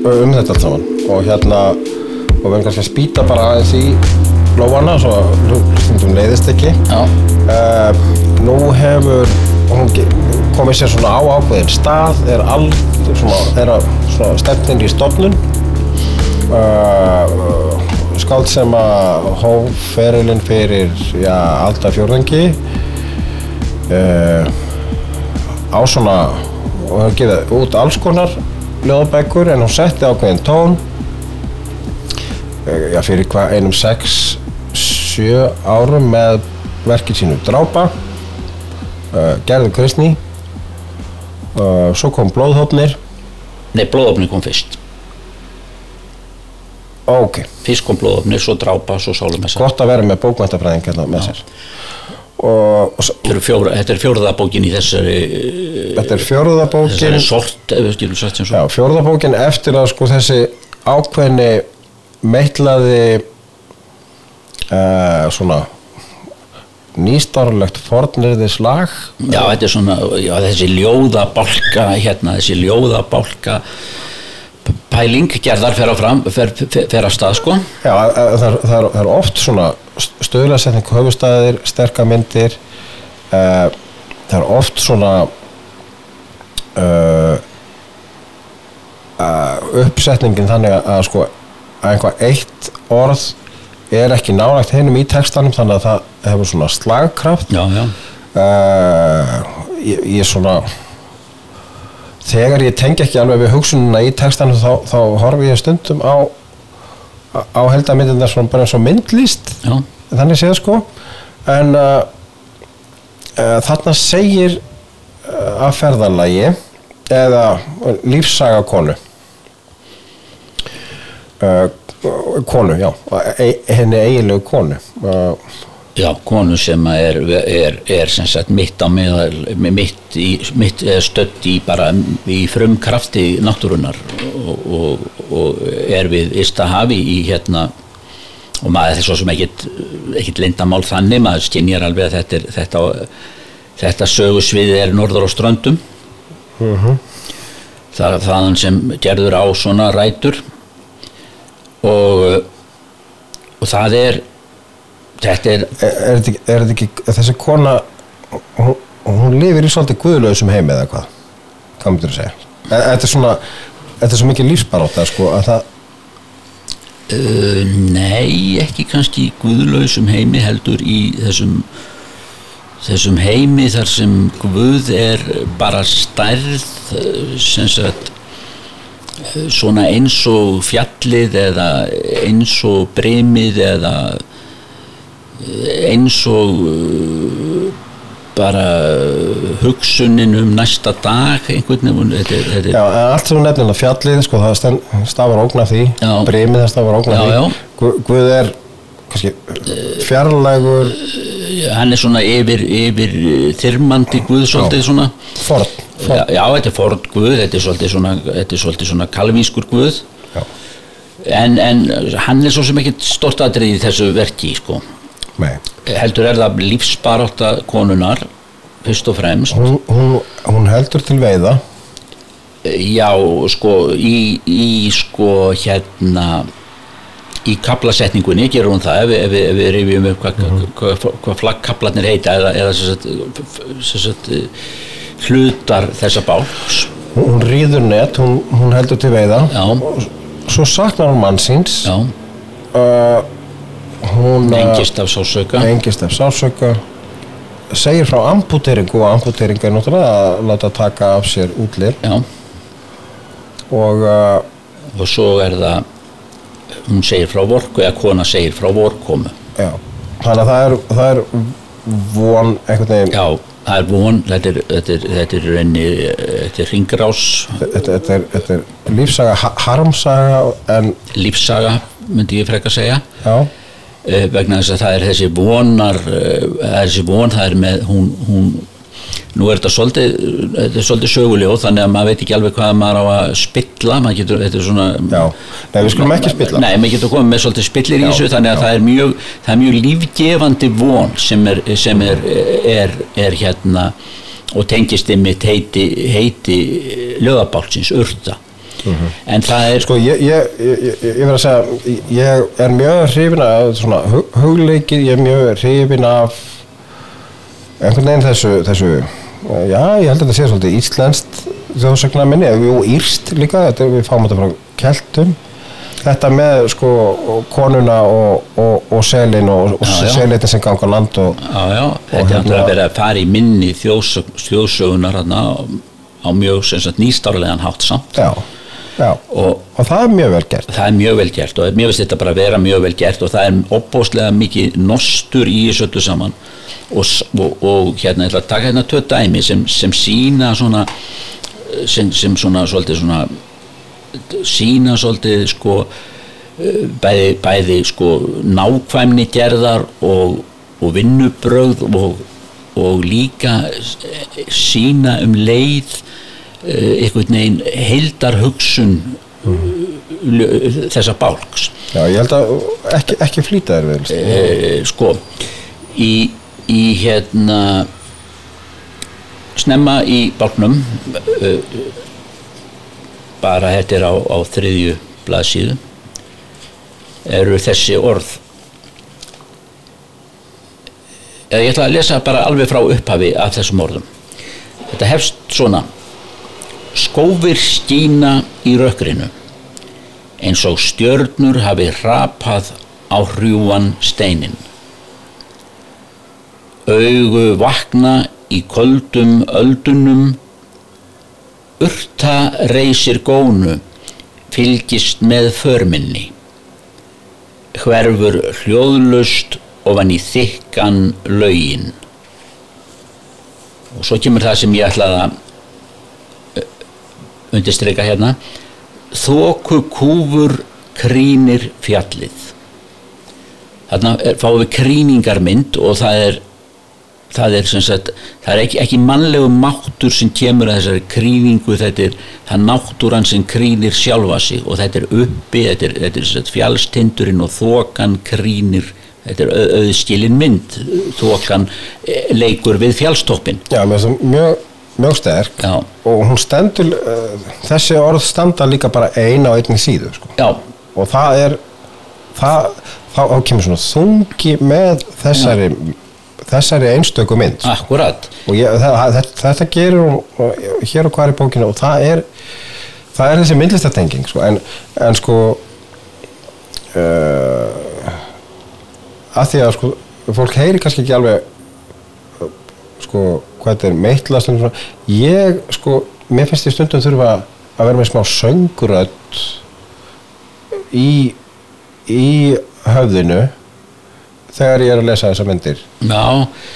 um þetta allt saman og hérna og við höfum kannski að spýta bara aðeins í lóana svo að hlustundum leiðist ekki. Uh, nú hefur hún komið sér svona á ákveðin stað er allt svona, svona stefnin í stofnun. Uh, skáld sem að hóf ferilinn fyrir já, alltaf fjórðangi uh, á svona og hefur gefið út alls konar ljóðabækur en hún setti ákveðin tón. Já, fyrir einum sex sjö árum með verkið sínu Drápa uh, Gerður Kristný uh, svo kom Blóðhófnir Nei, blóðofni kom fyrst. Ok, Fyrst kom blóðofni, svo drápa, svo sálumessa gott að vera með bókmæntafræðing hérna með sér og, og Þetta er, fjóra, þetta er fjórða bókin í þessari þetta er fjórða bókin. þessari sort, já, fjórða bókin eftir að sko þessi ákveðni meitlaði uh, svona nýstarlegt fornirði slag Já, þetta er svona, já, þessi ljóðabálka hérna, þessi ljóðabálka pæling gerðar fer á fram, fer, fer, fer að stað sko. Já, að- að það, er- það, er, það er oft svona stöðlasetning höfustæðir, sterka myndir. Uh, það er oft svona uh, uh, uppsetningin þannig að, að sko að einhvað eitt orð er ekki nálagt heinum í textanum þannig að það hefur svona slagkraft. Já, já, uh, ég, ég svona þegar ég tengi ekki alveg við hugsununa í textanum þá, þá horfi ég stundum á á heldamyndina svona bara eins og myndlist já, þannig séð sko. En uh, uh, þarna segir að ferðalagi eða lífsaga konu uh, konu, já. E henni eiginlegu konu. Uh, já, konu sem er, er, er sem sagt mitt á meðal, mitt, mitt stödd í bara í frumkrafti náttúrunar og, og, og er við Istahavi í hérna og maður er svo sem ekkit, lindamál þannig, maður skynjar alveg að þetta, er, þetta, þetta sögusviði er norður á ströndum. Það er þaðan sem gerður á svona rætur og, og það er þetta er er, er, þetta ekki, er þetta ekki þessi kona hún, hún lifir í svolítið guðlausum heimi eða hvað? Hvað myndir þú segja? E- þetta er svona þetta er svo mikið lífsbaróta sko að það Uh, nei, ekki kannski í guðlausum heimi heldur í þessum þessum heimi þar sem guð er bara stærð eh, sem sagt eh, svona eins og fjallið eða eins og brimið eða eh, eins og uh, bara hugsunin um næsta dag einhvern veginn Já, allt sem nefnir að fjallið, sko, það stafar ógn af því, Já. brimið það stafar ógn af Já, því. Guð, Guð er fjarlægur. Hann er svona yfir, yfir eh, þyrmandi guð svolítið svona. Forn, Já, já, þetta er forn guð, þetta er svolítið svona, er svolítið svona kalvískur guð. En, en hann er svo sem ekkert stort aðrið í þessu verki sko. Heldur er það lífsbarátta konunar fyrst og fremst. Hún, hún, hún heldur til veiða, já, sko í, í sko hérna í kaplasetningunni gerur hún það ef, við- við- rifjum upp hvað hva, hva, hva flaggkaplarnir heita eða, eða sem sagt, sem sagt, hlutar þessa báls hún, rýður net, hún, hún heldur til veiða, já, svo saknar hún mann síns, já, uh, hún uh, engist af sásauka engist af sásöka, segir frá amputeringu og amputering er náttúrulega að láta taka af sér útlir já, og uh, og svo er það hún segir frá vorku eða kona segir frá vorkomu. þannig að það er, það er von veginn. Já, það er von þetta er, reyni, þetta er ringrás þetta, er, lífsaga, ha- harmsaga en lífsaga myndi ég freka segja. Já, eh, vegna þess að það er þessi vonar eh, þessi von, það er með hún, hún nú er þetta svolítið, þetta er svolítið söguljóð þannig að maður veit ekki alveg hvað maður á að spilla. Maður getur, þetta er svona já, nei við skulum ekki spilla. Nei, maður getur komið með svolítið spillir í Já, þessu þannig að það er mjög, það er mjög lífgefandi von sem er, sem er, er, er hérna og tengist einmitt heiti, heiti lögabálsins, urta en það er sko ég, ég, ég, ég, verð að segja ég er mjög hrifin af svona hug, hugleikið, ég er mjög hrifin af einhvern veginn þessu, þessu já, ég held að þetta sé svolítið íslenskt þjóðsögna minni, jú, írst líka þetta, við fáum þetta frá keltum. Þetta með sko konuna og, og, og selin og, og selitin sem ganga á land og Já, já, þetta hérna- náttúrulega verið að fara í minni þjóðsög, þjóðsögunar hérna á mjög nýstárlegan hátt samt. Já. Og og það er mjög vel gert. Það er mjög vel gert og mér finnst þetta bara að vera mjög vel gert og það er opbóðslega mikið nostur í þessu öllu saman. Og, og, og hérna, ég ætla að taka hérna tvö dæmi sem, sem sína svona sem, sem svona svolítið svona sína svolítið sko bæði, bæði sko nákvæmni gerðar og, vinnubrögð og, líka sína um leið einhvern veginn heildar hugsun þessa bálks. Já, ég held að ekki, ekki flýta þér við e, sko í, í hérna snemma í bálknum e, bara þetta er á, á þriðju blaðsíðu eru þessi orð. Ég ætla að lesa bara alveg frá upphafi af þessum orðum. Þetta hefst svona skófir skína í rökkrinu eins og stjörnur hafi rapað á hrjúan steinin. Augu vakna í köldum öldunum, urta reysir gónu, fylgist með förminni. Hverfur hljóðlust ofan í þykkan laugin. Og svo kemur það sem ég ætlaði að undirstreika hérna þóku kúfur krínir fjallið. Þarna er, fáum við kríningarmynd og það er það er, sagt, það er ekki, ekki mannlegu máttur sem kemur að þessari kríningu þetta er það náttúran sem krínir sjálfa sig og þetta er uppi þetta er, þetta er sagt, fjallstindurinn og þokan krínir þetta er au- auðskilin mynd. Þokan eh, leikur við fjallstoppin já, mér finnst það mjög, mjög sterk Já. og hún stendur uh, þessi orð standa líka bara eina á einni síðu sko. já, og það er það, þá kemur svona þungi með þessari þessari einstöku mynd akkurat og ég, það, þetta, þetta gerir hún og hér og hvar í bókinu og það er það er þessi myndlistatenging sko, en, en sko uh, að því að sko fólk heyri kannski ekki alveg sko hvað þetta er meitlast ég sko, mér finnst ég stundum þurfa að vera með smá söngurödd í í höfðinu þegar ég er að lesa þessar myndir. Já,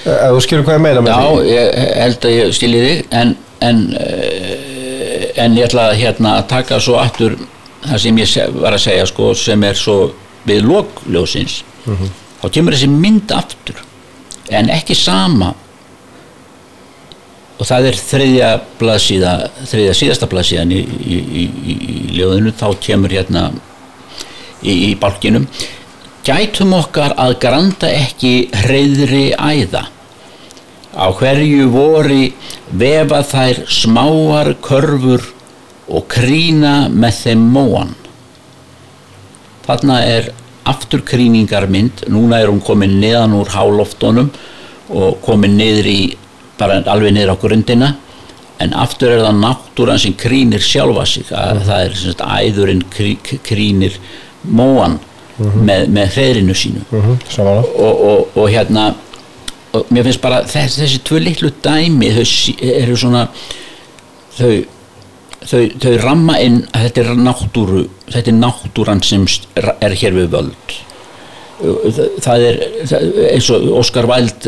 ef þú skilur hvað ég meina með Já, því. ég held að ég skilji þig en, en, uh, en ég ætla að, hérna, að taka svo aftur það sem ég se- var að segja sko, sem er svo við lokljósins þá kemur þessi mynd aftur en ekki sama og það er þriðja blaðsíða þriðja síðasta blaðsíðan í, í, í, í, ljóðinu. Þá kemur hérna í, bálkinum. Gætum okkar að granda ekki hreyðri æða? Á hverju vori vefa þær smáar körfur og krína með þeim móan? Þarna er aftur kríningarmynd núna er hún komin neðan úr háloftunum og komin niður í bara alveg niður á grundina. En aftur er það náttúran sem krínir sjálfa sig. Að það er sagt, æðurinn krí, krínir móan með, með hreirinu sínu. Mhm, samanlega og, og, og hérna og mér finnst bara þessi, þessi tvö litlu dæmi þau eru svona þau, þau, þau ramma inn að þetta er náttúru þetta er náttúran sem er hér við völd. Það, er eins og Óskar Væld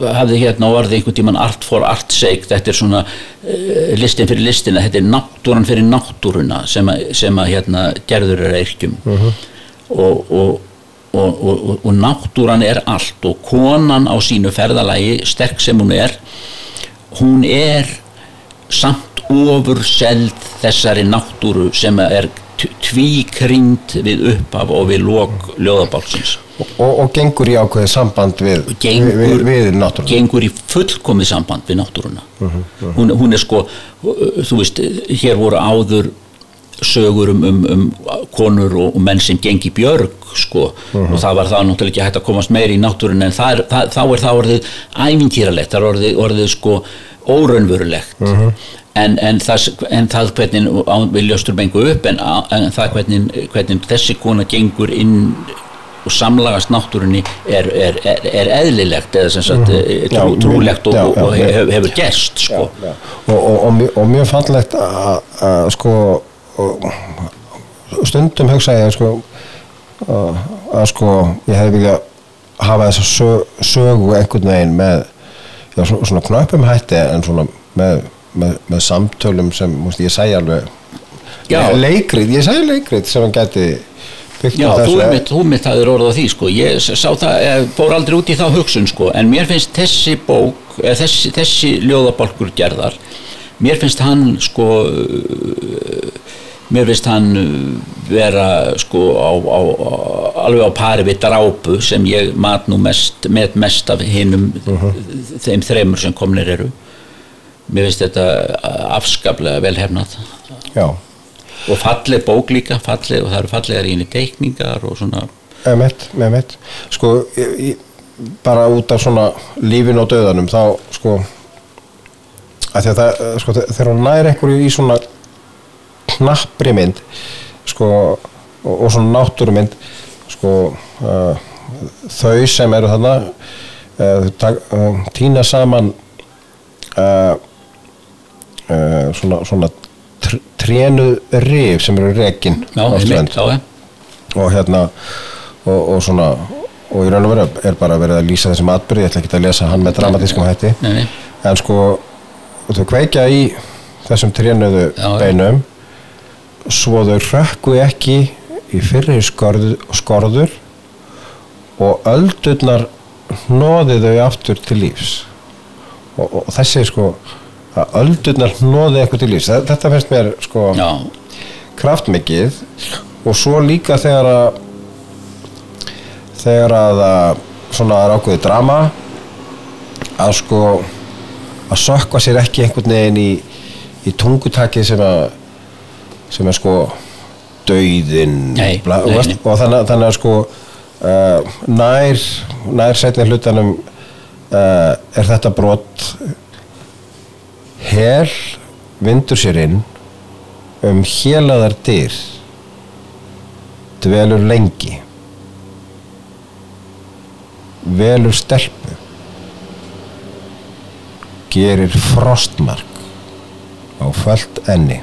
hafði hérna orðið einhvern tíman art for art sake. Þetta er svona uh, listin fyrir listina þetta er náttúran fyrir náttúruna sem að, sem að hérna gerður er eirkjum og, og, og, og, og, og náttúran er allt og konan á sínu ferðalagi sterk sem hún er hún er samt ofur seld þessari náttúru sem er tvíkringd við upphaf og við lok ljóðabálsins og, og gengur í ákveðið samband við, gengur, við, við, náttúrulega gengur í fullkomið samband við náttúruna. Hún, hún er sko þú veist, hér voru áður sögur um, um, um konur og, og menn sem gengi björg sko, og það var það náttúrulega ekki hægt að komast meiri í náttúruna en það er, það, þá er það orðið ævintýralegt, það er orðið, orðið sko óraunverulegt en, en, það, en það hvernig við ljóstum engu upp en, en það hvernig, hvernig þessi kona gengur inn og samlagast náttúrunni er, er, er, er eðlilegt eða sem sagt mm mjög- trúlegt og, já, já, og hefur, hefur gerst sko. Já. og, og, og, mjög- fallegt að að, sko stundum hugsa ég sko að, að sko ég hefði vilja hafa þessa sög, sögu einhvern veginn með svona knöppum hætti en svona með, með, með samtölum sem múst, ég segi alveg Já. leikrið, ég segi leikrið sem hann gæti byggt Já, á þessu mitt, þú mitt hafðir orð á því sko. ég sá það, ég fór aldrei út í þá hugsun sko. en mér finnst þessi bók eða þessi, þessi ljóðabalkur gerðar mér finnst hann sko uh, mér finnst hann uh, vera sko á, á, alveg á pari við drápu sem ég mat nú mest mest af hinum þeim þremur sem komnir eru mér finnst þetta afskaplega velhefnað Já, og falleg bók líka falleg, og það eru fallegar í henni teikningar og svona. Með mitt, með mitt. Sko, ég, bara út af svona lífin og döðanum þá sko að að það, eh, sko, þegar hún nær einhverju í svona knappri mynd sko og, og svona náttúrumynd sko uh, þau sem eru þarna uh, uh, týna saman uh, svona, svona tr trénu rif sem eru rekin já, einmitt, já, og hérna og, og svona og í raun og veru er bara verið að lýsa þessum atbyrði ég ætla ekki að lesa hann með dramatískum hætti. Nei, nei. en sko þau kveikja í þessum trénuðu Já, beinum. Svo þau rökku ekki í fyrri skorður, skorður og öldurnar hnoði þau aftur til lífs. Og, og þessi sko að öldurnar hnoði eitthvað til lífs. Þe- þetta finnst mér sko já, kraftmikið. Og svo líka þegar að þegar að svona er ákveðið drama að sko að sökva sér ekki einhvern veginn í, í tungutakið sem að sem er sko dauðin Nei, bla, nei, og, og þannig, þannig að sko uh, nær nær setni hlutanum uh, er þetta brot hel vindur sér inn um hélaðar dyr dvelur lengi velur stelpu gerir frostmark á fölt enni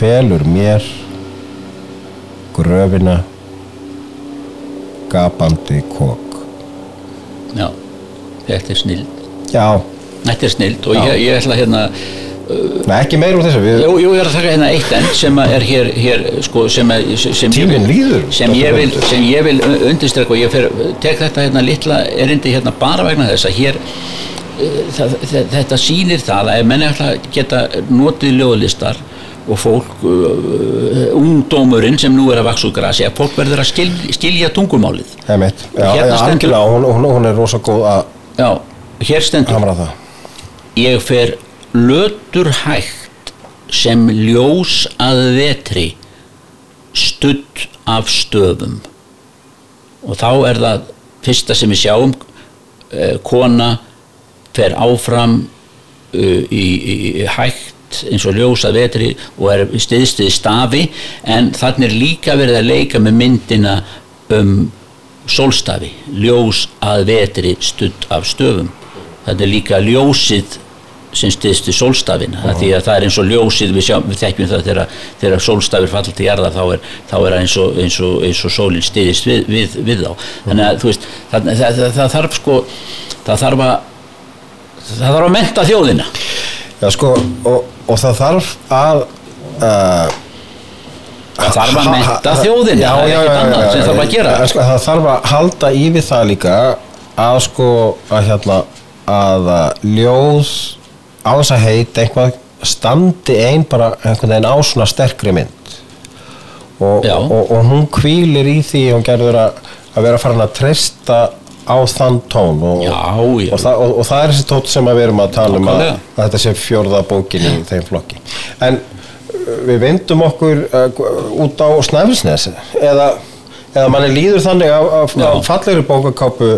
felur mér gröfina gapandi kók já þetta er snild. Já, þetta er snild og ég, ég ætla hérna Nei, ekki meir úr þessu við, jú, jú, ég er að taka hérna eitt enn sem er hér, hér sko, sem, sem vil- líður, sem ég vil, vil undirstrekka og ég fer, tek þetta hérna litla erindi hérna bara vegna þess að hér eh, það, þetta sýnir það að ef menni ætla að geta notið ljóðlistar og fólk uh, ungdómurinn sem nú er að vaksa úr grasi að fólk verður að skil, skilja tungumálið. Emitt, já, Hérna já, stendur- hún, hún, er rosa góð að já, hér stendur Ég fer lötur hægt sem ljós að vetri studd af stöfum. Og þá er það fyrsta sem við sjáum eh, kona fer áfram uh, í, í, í hægt eins og ljós að vetri og er stiðstuði stafi. En þannig er líka verið að leika með myndina um sólstafi, ljós að vetri studd af stöfum. Þetta er líka ljósið sem stiðst við sólstafin uh því að það er eins og ljósið við, sjá, við þekkjum það þegar, þegar sólstafir falla til jarðar þá er, það eins og, eins og, eins og sólinn stiðist við, við, við þá. Þannig að veist það, það, það, það þarf sko það þarf að það þarf að menta þjóðina. Já, sko, og, og það þarf að uh, það þarf að menta þjóðina já, það er já, ekkert já, annað já, sem já, þarf að gera. já, sko, það þarf að halda í við það líka að sko að hérna að uh, ljóð á þess að heit eitthvað standi ein bara einhvern veginn á svona sterkri mynd. Og, og, og hún kvílir í því hún gerður að, að vera farin að treysta á þann tón. Og, Já, já. og, það, og, og það er þessi tótt sem að við erum að tala um að, að þetta sé fjórða bókin í þeim flokki. En uh, við vindum okkur uh, út á Snæfellsnes eða, eða manni líður þannig Já. af fallegri bókakápu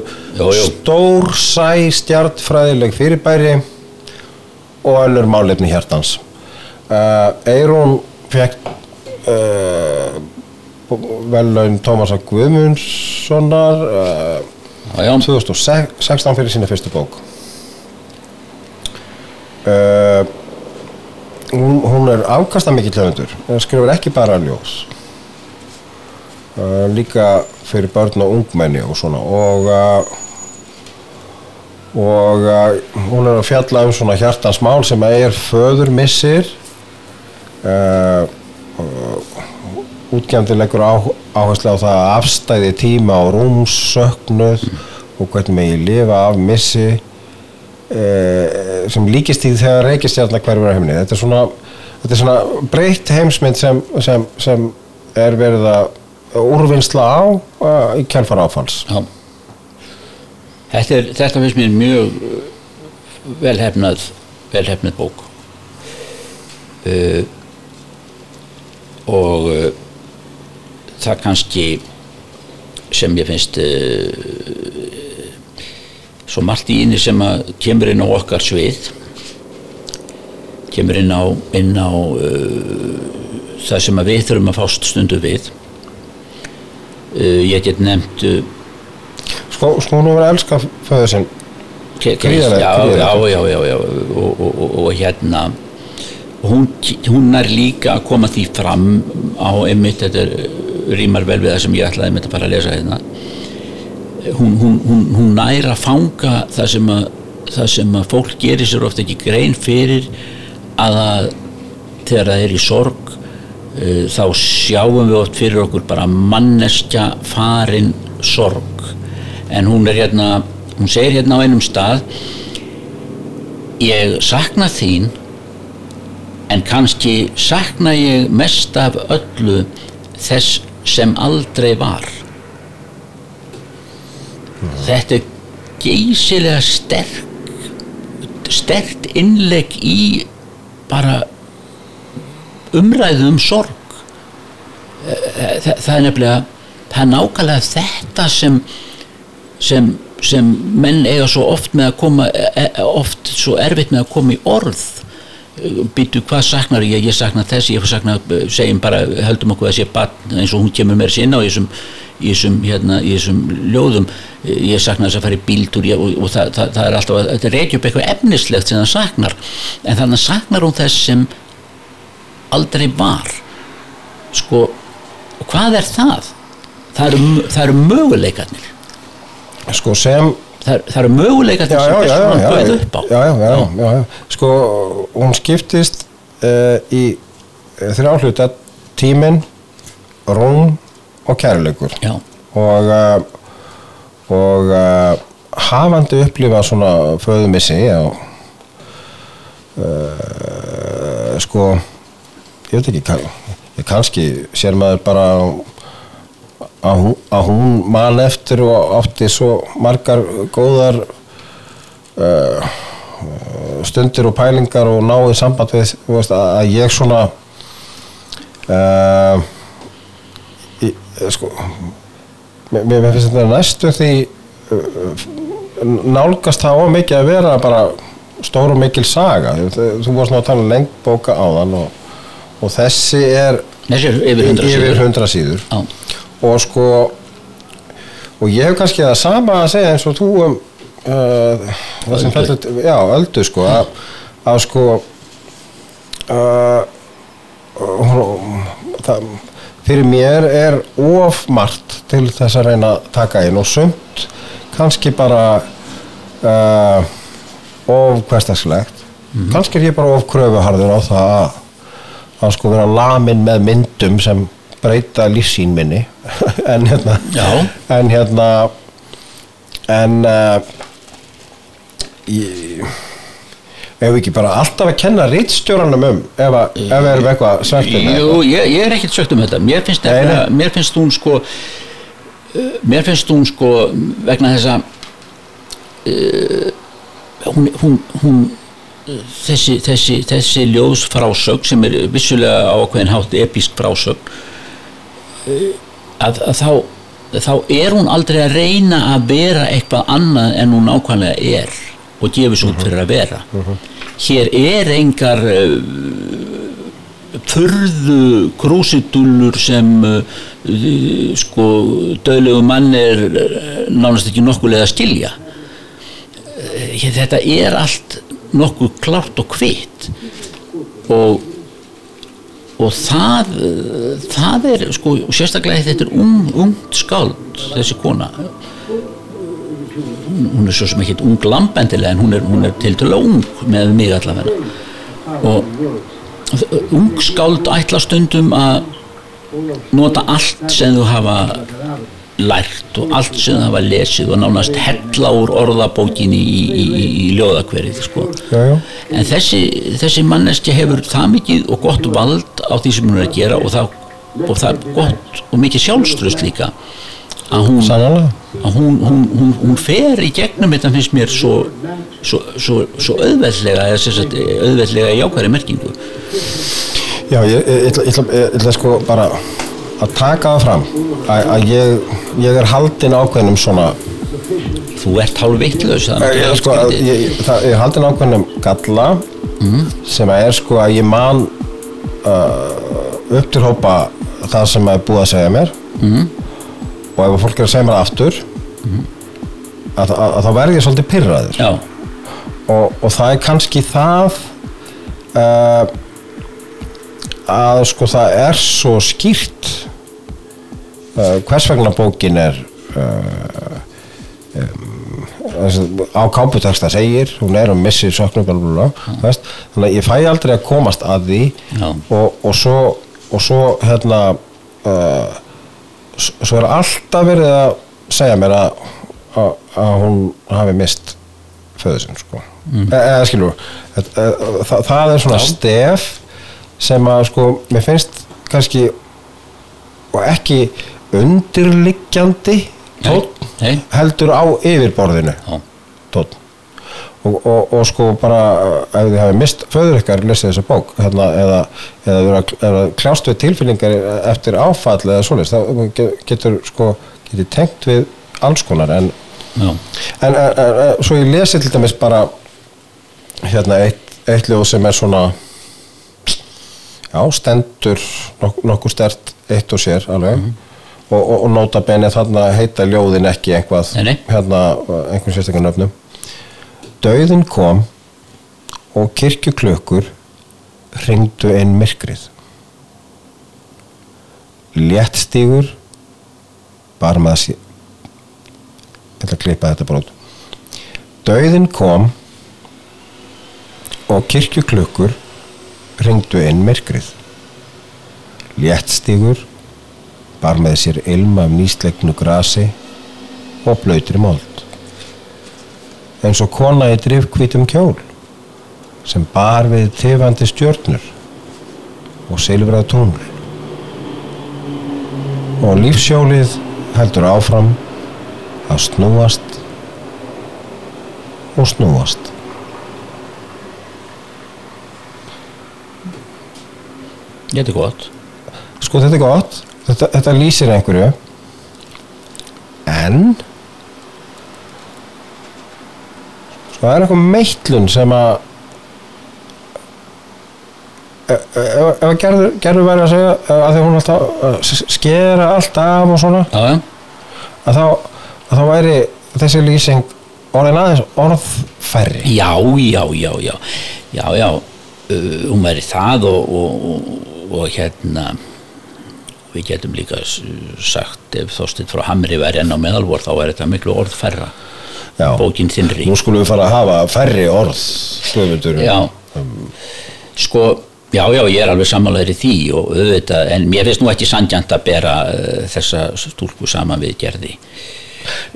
stór sæ stjartfræðileg fyrirbæri og önnur málefni hjartans. Eirún fekk uh, vellaun Tómasar Guðmundssonar uh, Já, já, 2016 fyrir sína fyrstu bók. Hún, hún er afkasta mikill höfundur hún skrifur ekki bara ljós líka fyrir börn og ungmenni og svona. Og og uh, hún er að fjalla um svona hjartans mál sem er föður missir. Uh, útgjandi leggur áherslu á það að afstæði tíma og rúmsöknuð og hvernig megi lifa af missi eh, sem líkist í þegar reykistjarnar hverfur á heimni þetta er svona, svona breytt heimsmynd sem, sem, sem er verið að úrvinnsla á uh, í kjálfar áfalls. Já. Þetta, er, þetta finnst mér mjög uh, velhefnað velhefnað bók. Uh, og uh, það kannski sem ég finnst uh, svo margt í inni sem að kemur inn á okkar svið kemur inn á, inn á það sem við þurfum að fást stundu við. Ég get nefnt sko hún var að elska föður sinn. Gríðarlega, já, já, já, já, og, og, og, og hérna hún, hún er líka að koma því fram á einmitt þetta rýmar vel við það sem ég ætlaði einmitt að fara að lesa hérna. Hún, hún, hún, nær að fanga það sem að, það sem að fólk gerir sér ofta ekki grein fyrir að það, þegar það er í sorg uh, þá sjáum við oft fyrir okkur bara manneskja farin sorg en hún er hérna hún segir hérna á einum stað ég sakna þín en kannski sakna ég mest af öllu þess sem aldrei var. Þetta er geysilega sterk sterkt innlegg í bara umræðu um sorg. Eh, það, það er nefnilega það er nákvæmlega þetta sem sem, sem menn eiga svo oft með að koma e, e, oft svo erfitt með að koma í orð. Býtu hvað saknar ég, ég saknar þess ég saknar, segjum bara, höldum okkur að sé barn eins og hún kemur mér sinna og í þessum í þessum, hérna, í þessum ljóðum. Ég saknar þess að fara í bíltúr ég, og, og það, það, það er alltaf, þetta reykja upp eitthvað efnislegt sem það saknar. En þannig saknar hún þess sem aldrei var. Sko, hvað er það? Það eru, eru möguleikarnir sko sem það, það eru já, já, personan já, bauð upp á. já, já, já, já, já. sko hún skiptist uh, í uh, þrjá hluta tíminn, rúm og kærleikur. Og uh, og uh, hafandi upplifað svona föðumissi sko ég veit ekki kann- kannski sér maður bara að hún, að hún man eftir og átti svo margar góðar uh, stundir og pælingar og náði samband við veist, að, ég svona uh, í, sko mér, mér finnst þetta næstu því uh, nálgast það of mikið að vera bara stór og mikil saga. Þú, varst nú að tala um lengt bóka áðan og, og þessi er yfir hundra yfir síður. 100 síður og sko og ég hef kannski það sama að segja eins og þú um uh, það sem fellur, já, öldu sko að, að sko uh, það, fyrir mér er of margt til þess að reyna að taka inn og sumt kannski bara uh, of hversdagslegt. Kannski er ég bara of kröfuharður á það að, að sko vera lamin með myndum sem breyta lífsýn minni en hérna Já. en hérna en uh, ég ef við ekki bara alltaf að kenna rítstjóranum um ef, að, ef við erum eitthvað svertum Jú, ég, ég er ekkert sögt um þetta. Mér finnst, Nei, nefnilega- mér finnst hún sko uh, mér finnst hún sko vegna þess að uh, hún, hún, hún þessi, þessi, þessi ljóðs frásögn sem er vissulega á ákveðin hátt episk frásögn uh, að, að þá þá er hún aldrei að reyna að vera eitthvað annað en hún nákvæmlega er og gefur svo fyrir að vera. Hér er engar uh, furðu krúsitullur sem uh, sko döðlegu mann er uh, nánast ekki nokkulega að skilja. Uh, þetta er allt nokkuð klárt og kvitt. Og og það það er sko sérstaklega þetta er ung, ungt skáld þessi kona. Hún, hún er svo sem ekki ung lambendilega en hún er, hún er til dæla ung með mig allavega. Og ung skáld ætla stundum að nota allt sem þú hafa lært og allt sem það var lesið og nánast hella úr orðabókinni í, í, í, í ljóðakverið sko. En þessi, þessi manneskja hefur það mikið og gott vald á því sem hún er að gera og það, og það er gott og mikið sjálfströst líka að hún, að hún, hún, hún, fer í gegnum þetta finnst mér svo, svo, svo, svo auðveldlega auðveldlega í ákværi merkingu Já, ég ætla sko bara að taka það fram að, að ég, ég er haldinn ákveðnum svona þú ert hálf veitlaus ég, sko, að, ég, það, ég er haldinn ákveðnum galla sem er sko að ég man uh, upp til hópa það sem er búið að segja mér. Og ef fólk er að segja mér aftur að, að, að þá verð ég svolítið pyrraður og, og það er kannski það uh, að sko það er svo skýrt uh, hvers vegna bókin er uh, um, á káputeksta segir hún er um missi söknum þannig að ég fæ aldrei að komast að því og, og svo og svo hérna uh, svo er alltaf verið að segja mér að, að, að hún hafi mist föðu sinn sko. mm. e eða skilur það, það, það er svona stef sem að sko mér finnst kannski og ekki undirliggjandi nei. heldur á yfirborðinu. Tónn. Og, og, og sko bara ef þið hafi mist föður ykkar lesið þessa bók hérna, eða, eða vera, eða kljást við tilfinningar eftir áfall eða svoleiðis þá ge- getur sko getur tengt við alls konar en, en, en, en svo ég lesi til dæmis bara hérna eitt, eitt ljóð sem er svona já, stendur nok nokkuð stert eitt og sér alveg. Og, og, og nota bene þarna heita ljóðin ekki eitthvað Nei, hérna einhvern sérstaklega nöfnum. Dauðin kom og kirkjuklökkur hringdu inn myrkrið. Léttstígur bar maður sér ég ætla að klippa þetta brot Dauðin kom og kirkjuklökkur hringdu inn myrkrið. Léttstígur bar með sér ilma af nýslegnu grasi og blöytri mold. Eins og kona í drifkvítum kjól sem bar við tifandi stjörnur og silfrað tungl. Og lífsjólið heldur áfram að snúast og snúast þetta er gott. Sko þetta er gott. Þetta, þetta lýsir einhverju. En sko það er eitthvað meitlun sem að ef að gerður, gerður væri að segja að því hún alltaf skera allt af og svona já, að þá, að þá væri þessi lýsing orðin aðeins orðfærri. Já, já, já já, já, já. Uh, hún væri það og, og, og, og hérna við getum líka sagt ef þóstitt frá Hamri væri enn á meðalvor þá er þetta miklu orðfærra Já. bókin þinnri nú skulum við fara að hafa færri orð stöfundur Já, sko, já, já, ég er alveg sammálaður í því og auðvitað, en mér finnst nú ekki sangjant að bera uh, þessa stúlku saman við gerði.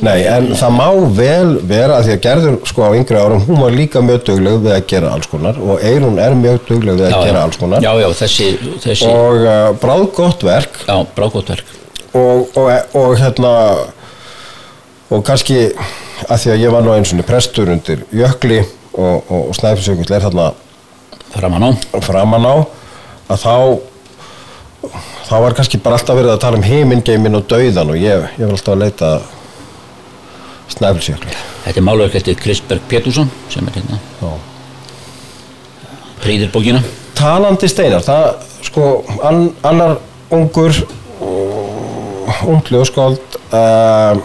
Nei, en það má vel vera að því að gerður sko á yngri árum, hún var líka mjög dugleg við að gera alls konar og Eirún er mjög dugleg við að Já, gera alls konar Já, já, þessi, þessi, og uh, bráð gott verk já, brákóttverk. og, og, og hérna og kannski að því að ég var nú eins og prestur undir jökli og, og, snæfisjökull er þarna Framan á. framan á að þá þá var kannski bara alltaf verið að tala um heimingeimin og dauðan og ég, ég var alltaf að leita snæfisjökli Þetta er málverk eftir Kristberg Pétursson sem er hérna. Já. prýðir bókina talandi steinar það sko an, annar ungur ung ljóskáld uh,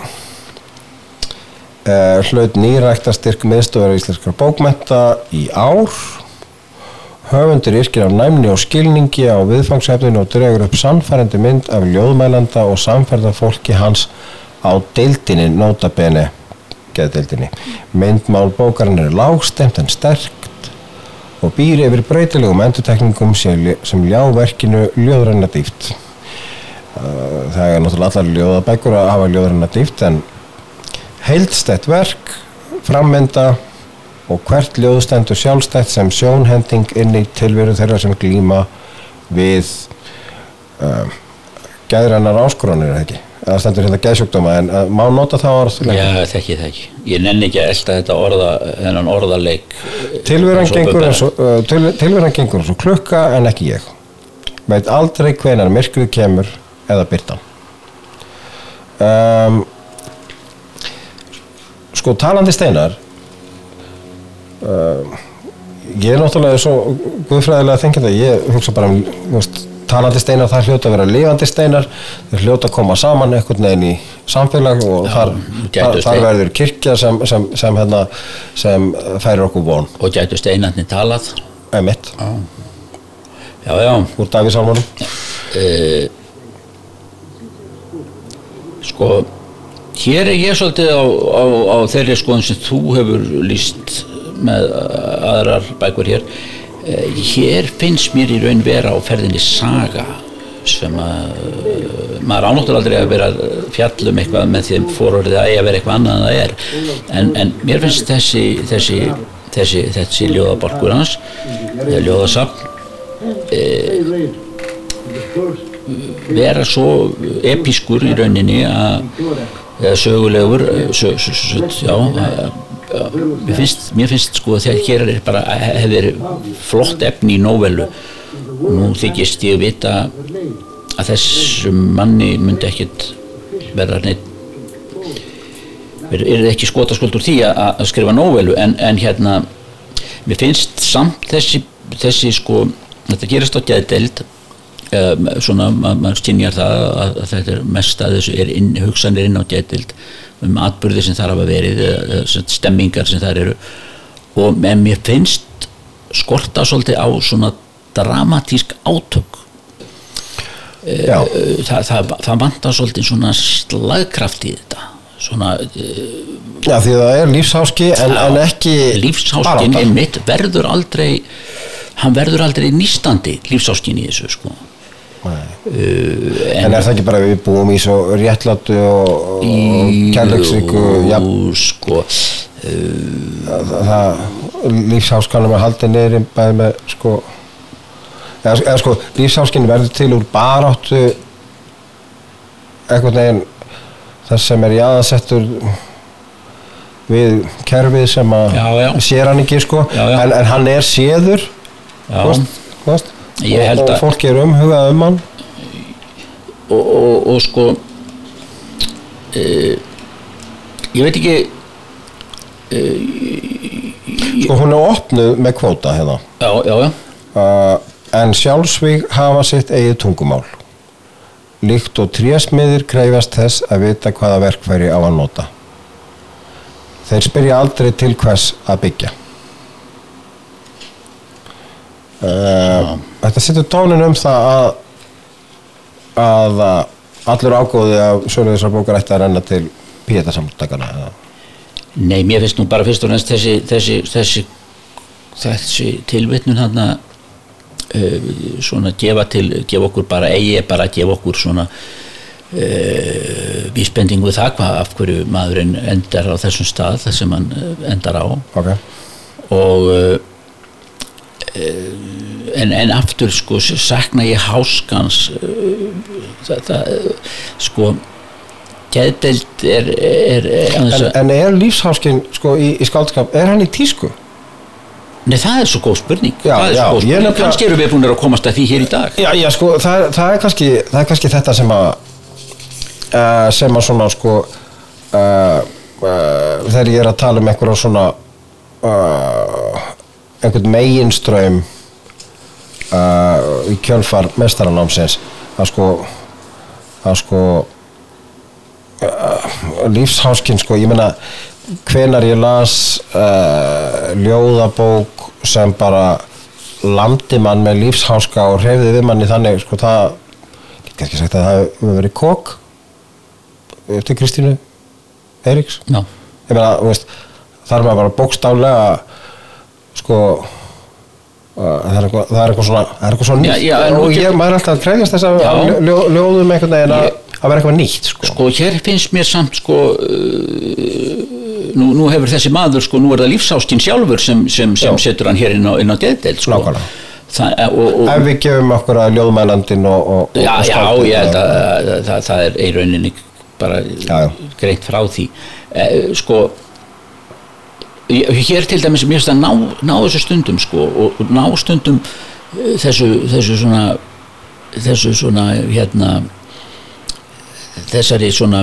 uh, hlaut nýrækta styrk miðstöðar íslenskar bókmenta í ár höfundur yrkir af næmni og skilningi á viðfangsefninu og dregur upp sannfærandi mynd af ljóðmælanda og samferðarfólki hans á deildinni notabene geðdeildinni myndmál bókarinn er lágstemt en sterkt og býr yfir breytilegum endurtekningum sem, sem ljá verkinu ljóðræna dýft. Það er náttúrulega allar ljóðabækur að hafa ljóðræna dýft en heildstætt verk, frammynda og hvert ljóðstendur sjálfstætt sem sjónhending inn í tilveru þeirra sem glíma við uh, gæðrannar áskoranir ekki. Það stendur hérna gæðsjúkdóma en uh, má nota það orð Já, þekki það ekki. Ég nenni ekki að elda þetta orða, þennan orðaleik. Tilveran gengur, eins og, uh, til, tilveran gengur eins og klukka en ekki ég. Veit aldrei hvenar myrkrið kemur eða byrtan. Um, sko talandi steinar uh, ég er náttúrulega svo guðfræðilega þengjandi að ég hugsa bara um veist, talandi steinar það hljóta að vera lifandi steinar þeir hljóta að koma saman einhvern veginn í samfélag og þar, gætu þar, þar stein. verður kirkja sem, sem, sem, hérna, sem færir okkur von Og gætu steinarnir talað. emitt Já, já. úr Davísálmanum Uh, sko, hér er ég svolítið á, á, á þeirri skoðun sem þú hefur líst með aðrar bækur hér. Uh, hér finnst mér í raun vera á ferðinni saga sem að uh, maður ánáttur aldrei að vera að fjalla um eitthvað með því fórorðið að eiga að vera eitthvað annað en það er. En, en mér finnst þessi þessi, þessi, þessi ljóðabalkur hans eða ljóðasafn vera svo episkur í rauninni að sögulegur sö, sö, sö, já, að- að- mér finnst, mér finnst sko þegar hér er bara hefur flott efni í nóvelu og nú þykist ég vita að þessum manni myndi ekkit vera neitt er, ekki skotaskuld úr því að, skrifa nóvelu en, en hérna mér finnst samt þessi, þessi sko þetta gerist á geðdeild um, svona ma- maður stynjar það að, að þetta er mest að þessu er inn, hugsanir inn á geðdeild um atbyrði sem þar hafa verið eða, stemmingar sem þar eru. Og mér finnst skorta svolítið á svona dramatísk átök. Já, það, það, það vantar svolítið svona slagkraft í þetta. Svona uh, já því að það er lífsháski en, en ekki lífsháskin barátta. einmitt verður aldrei hann verður aldrei nýstandi lífsháskin í þessu sko Uh, En er það ekki bara að við búum í svo réttlátu og, Jú, sko það, það lífsháskanum er haldið niður bæði með sko eða, eða sko lífsháskin verður til úr baráttu einhvern veginn þess sem er jáðasettur við kerfið sem að sér hann ekki sko. Já, já. En, en hann er séður já, þú veist, og, og fólk er umhugað um hann. Og, og, og sko uh, ég veit ekki sko hún er opnuð með kvóta hérna. Já, já, já. Uh, en sjálfsvíg hafa sitt eigið tungumál. Líkt og trésmiðir krefjast þess að vita hvaða verkfæri á að nota. Þeir spyrja aldrei til hvers að byggja uh, þetta setur tónin um það að að uh, allur ágóði af sölu þessar bókar ætti að renna til píetasamtakana Nei, mér finnst nú bara fyrst og næst þessi, þessi, þessi, þessi tilvitnun hann uh, svona gefa til, gefa okkur bara eigi, bara gefa okkur svona uh, vísbendingu það hvað af hverju maðurinn endar á þessum stað þar sem hann eh, endar á. Ok, og en, en aftur sko sakna ég háskans það, það uh, sko geðdeild er, er, er en, en er lífsháskin sko í, í skáldskap, er hann í tísku? Nei, það er svo góð spurning. Já, já, svo góð spurning, nefnilega- kannski eru við búin að komast að því hér í dag. Já, já, sko, það, það, er kannski, það er kannski þetta sem að uh, sem að svona sko uh, uh, þegar ég er að tala um einhverja svona einhvern meginströym í kjölfar mestaranámsins að sko að sko uh, lífsháskinn sko, ég meina hvenar ég las uh, ljóðabók sem bara lamdi mann með lífsháska og hreyfði við manni þannig sko það get kannski sagt að það hefur verið kók eftir Kristínu Eiríks? Já, ég meina, þú veist, það er maður bara bókstálega sko það er eitthvað, það er eitthvað svona það er eitthvað svona Já, nýtt já, nú og ég, maður er alltaf að krefjast þess að Já. ljó, ljóðum einhvern veginn að, vera eitthvað nýtt sko. sko hér finnst mér samt sko uh, nú, nú hefur þessi maður sko, nú er það lífsástinn sjálfur sem, sem, sem Já. setur hann hér inn á, á geðdeild sko. Nákvæmlega. það, og, og, ef við gefum okkur að ljóðmælandin og, og, já, já, held það- að, að, að, það er í rauninni bara Já, já. greint frá því eh, sko hér til dæmis mér finnst að ná, ná þessu stundum sko og, og ná stundum eh, þessu, þessu svona þessu svona hérna þessari svona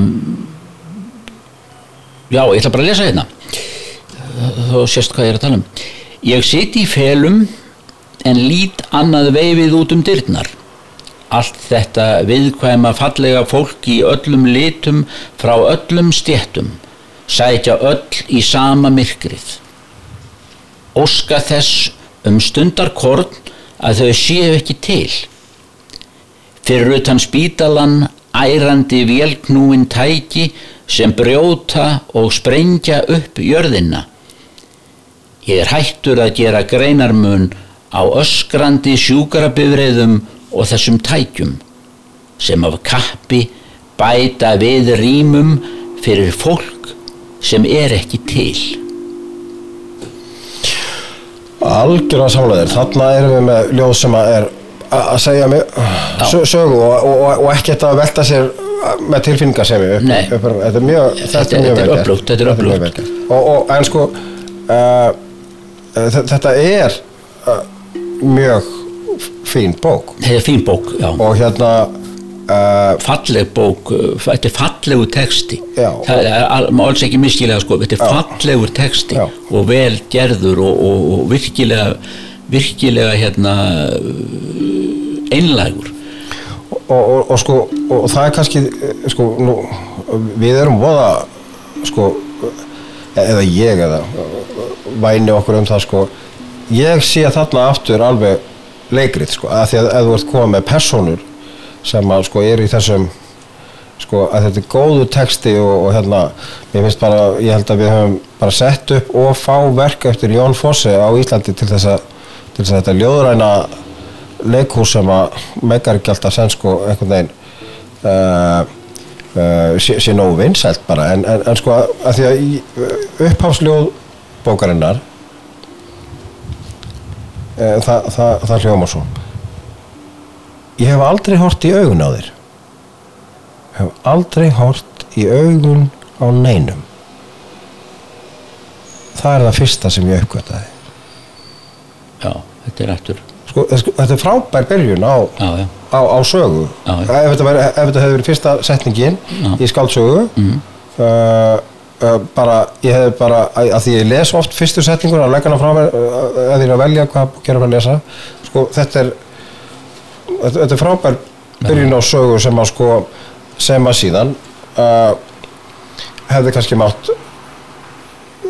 já, ég ætla bara að lesa hérna. Þá sést hvað ég er að tala um. Ég siti í felum en lít annað veifið út um dyrnar. Allt þetta viðkvæma fallega fólk í öllum litum frá öllum stjettum sætja öll í sama myrkrið. Óska þess um stundarkorn að þau séu ekki til. Fyrir utan spítalan ærandi vélknúin tæki sem brjóta og sprengja upp jörðina. Ég er hættur að gera greinarmun á öskrandi sjúkarabifreiðum og þessum tækjum sem af kappi bæta við rýmum fyrir fólk sem er ekki til. Algjörlega samlegaðir, þarna erum við með ljóð sem að er að segja mig sö- sögu og, og, og ekki að velta sér með tilfinningar sem við þetta er mjög Þetta- þetta er þetta er þetta gert. og, og en sko uh, þetta er uh, mjög fín bók. Þetta er fín bók, já. Og hérna uh, falleg bók, uh, þetta er fallegu texti Já. það er alls ekki miskilega sko, þetta er fallegur texti Já. og vel gerður og, og, og virkilega virkilega hérna uh, einlægur og, og, sko og það er kannski eh, sko nú, við erum voða sko eða ég eða væni okkur um það sko ég sé þarna aftur alveg leikrit sko að því að þú ert komað með personur sem að sko er í þessum sko að þetta er góðu texti og, og hérna ég finnst bara, ég held að við höfum bara sett upp og fá verk eftir Jón Fosse á Íslandi til þess að til þess að þetta ljóðræna leikhús sem að megar ekki alltaf senn sko einhvern veginn uh, uh, sé, sé nógu vinsælt bara. En, en, en sko að því að í upphafsljóð bókarinnar uh, það, það, það hljóma svo ég hef aldrei hort í augun á þér. Hef aldrei hort í augun á neinum. Það er það fyrsta sem ég uppgötaði já, þetta er aftur sko, þetta er frábær byrjun á, já, já, á, á sögu. Já, ef þetta, veri, ef þetta hefði verið fyrsta setningin í skáldsögu mm. uh, uh, bara ég hefði bara, að, að því ég les oft fyrstu setningur að leggja hana frá mér uh, ég er að velja hvað gera að lesa. Sko þetta er þetta, er frábær byrjun á sögu sem að sko sem að síðan uh, hefði kannski mátt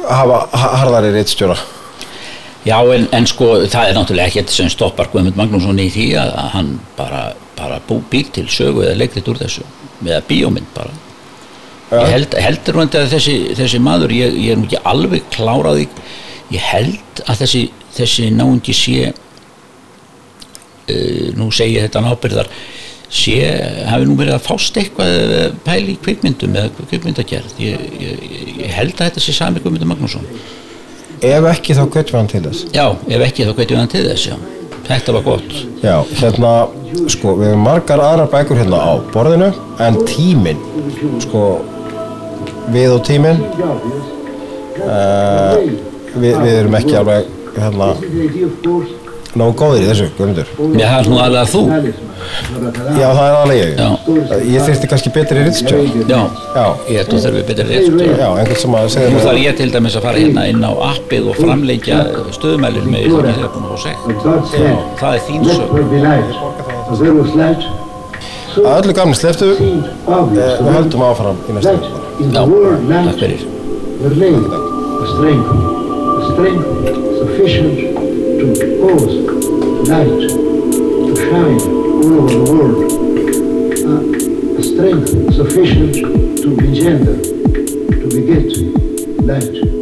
hafa ha- harðari reitstjóra já en, en sko það er náttúrulega ekkert sem stoppar Guðmund Magnússon í því að hann bara, bara bú, býr til sögu eða leikrit úr þessu eða bíómynd bara Ja. ég held, heldur hún að þessi, þessi maður ég, ég er nú ekki alveg kláraði ég held að þessi, þessi náungi sé nú segi ég þetta nábyrðar sé, hafi nú verið að fást eitthvað eða pæli í kvikmyndum eða kvikmyndagerð? Ég, ég, ég held að þetta sé sami Guðmundur Magnússon. Ef ekki þá göttum við hann til þess. Já, ef ekki þá gæti við hann til þess já. þetta var gott. Já, hérna, sko, við hefum margar aðrar bækur hérna á borðinu en tíminn, sko, við og tíminn, uh, við, við erum ekki alveg, hérna, nógu góðir í þessu, Guðmundur. Já, það er nú alveg að þú. Já, það er alveg ég. Já. Ég þyrfti kannski betri ritstjóð Já, Já, ég þurfi betur rétt já, einhvern sem að segja Nú þarf ég til dæmis að fara hérna inn á appið og framleikja stöðumælur með því að ég er búin að God said, Það er þín sög. Að öllu gamni sleftu Eh, Við höldum áfram í næsta in Já, takk fyrir. To cause light to shine all over the world, a strength sufficient to engender, to beget light.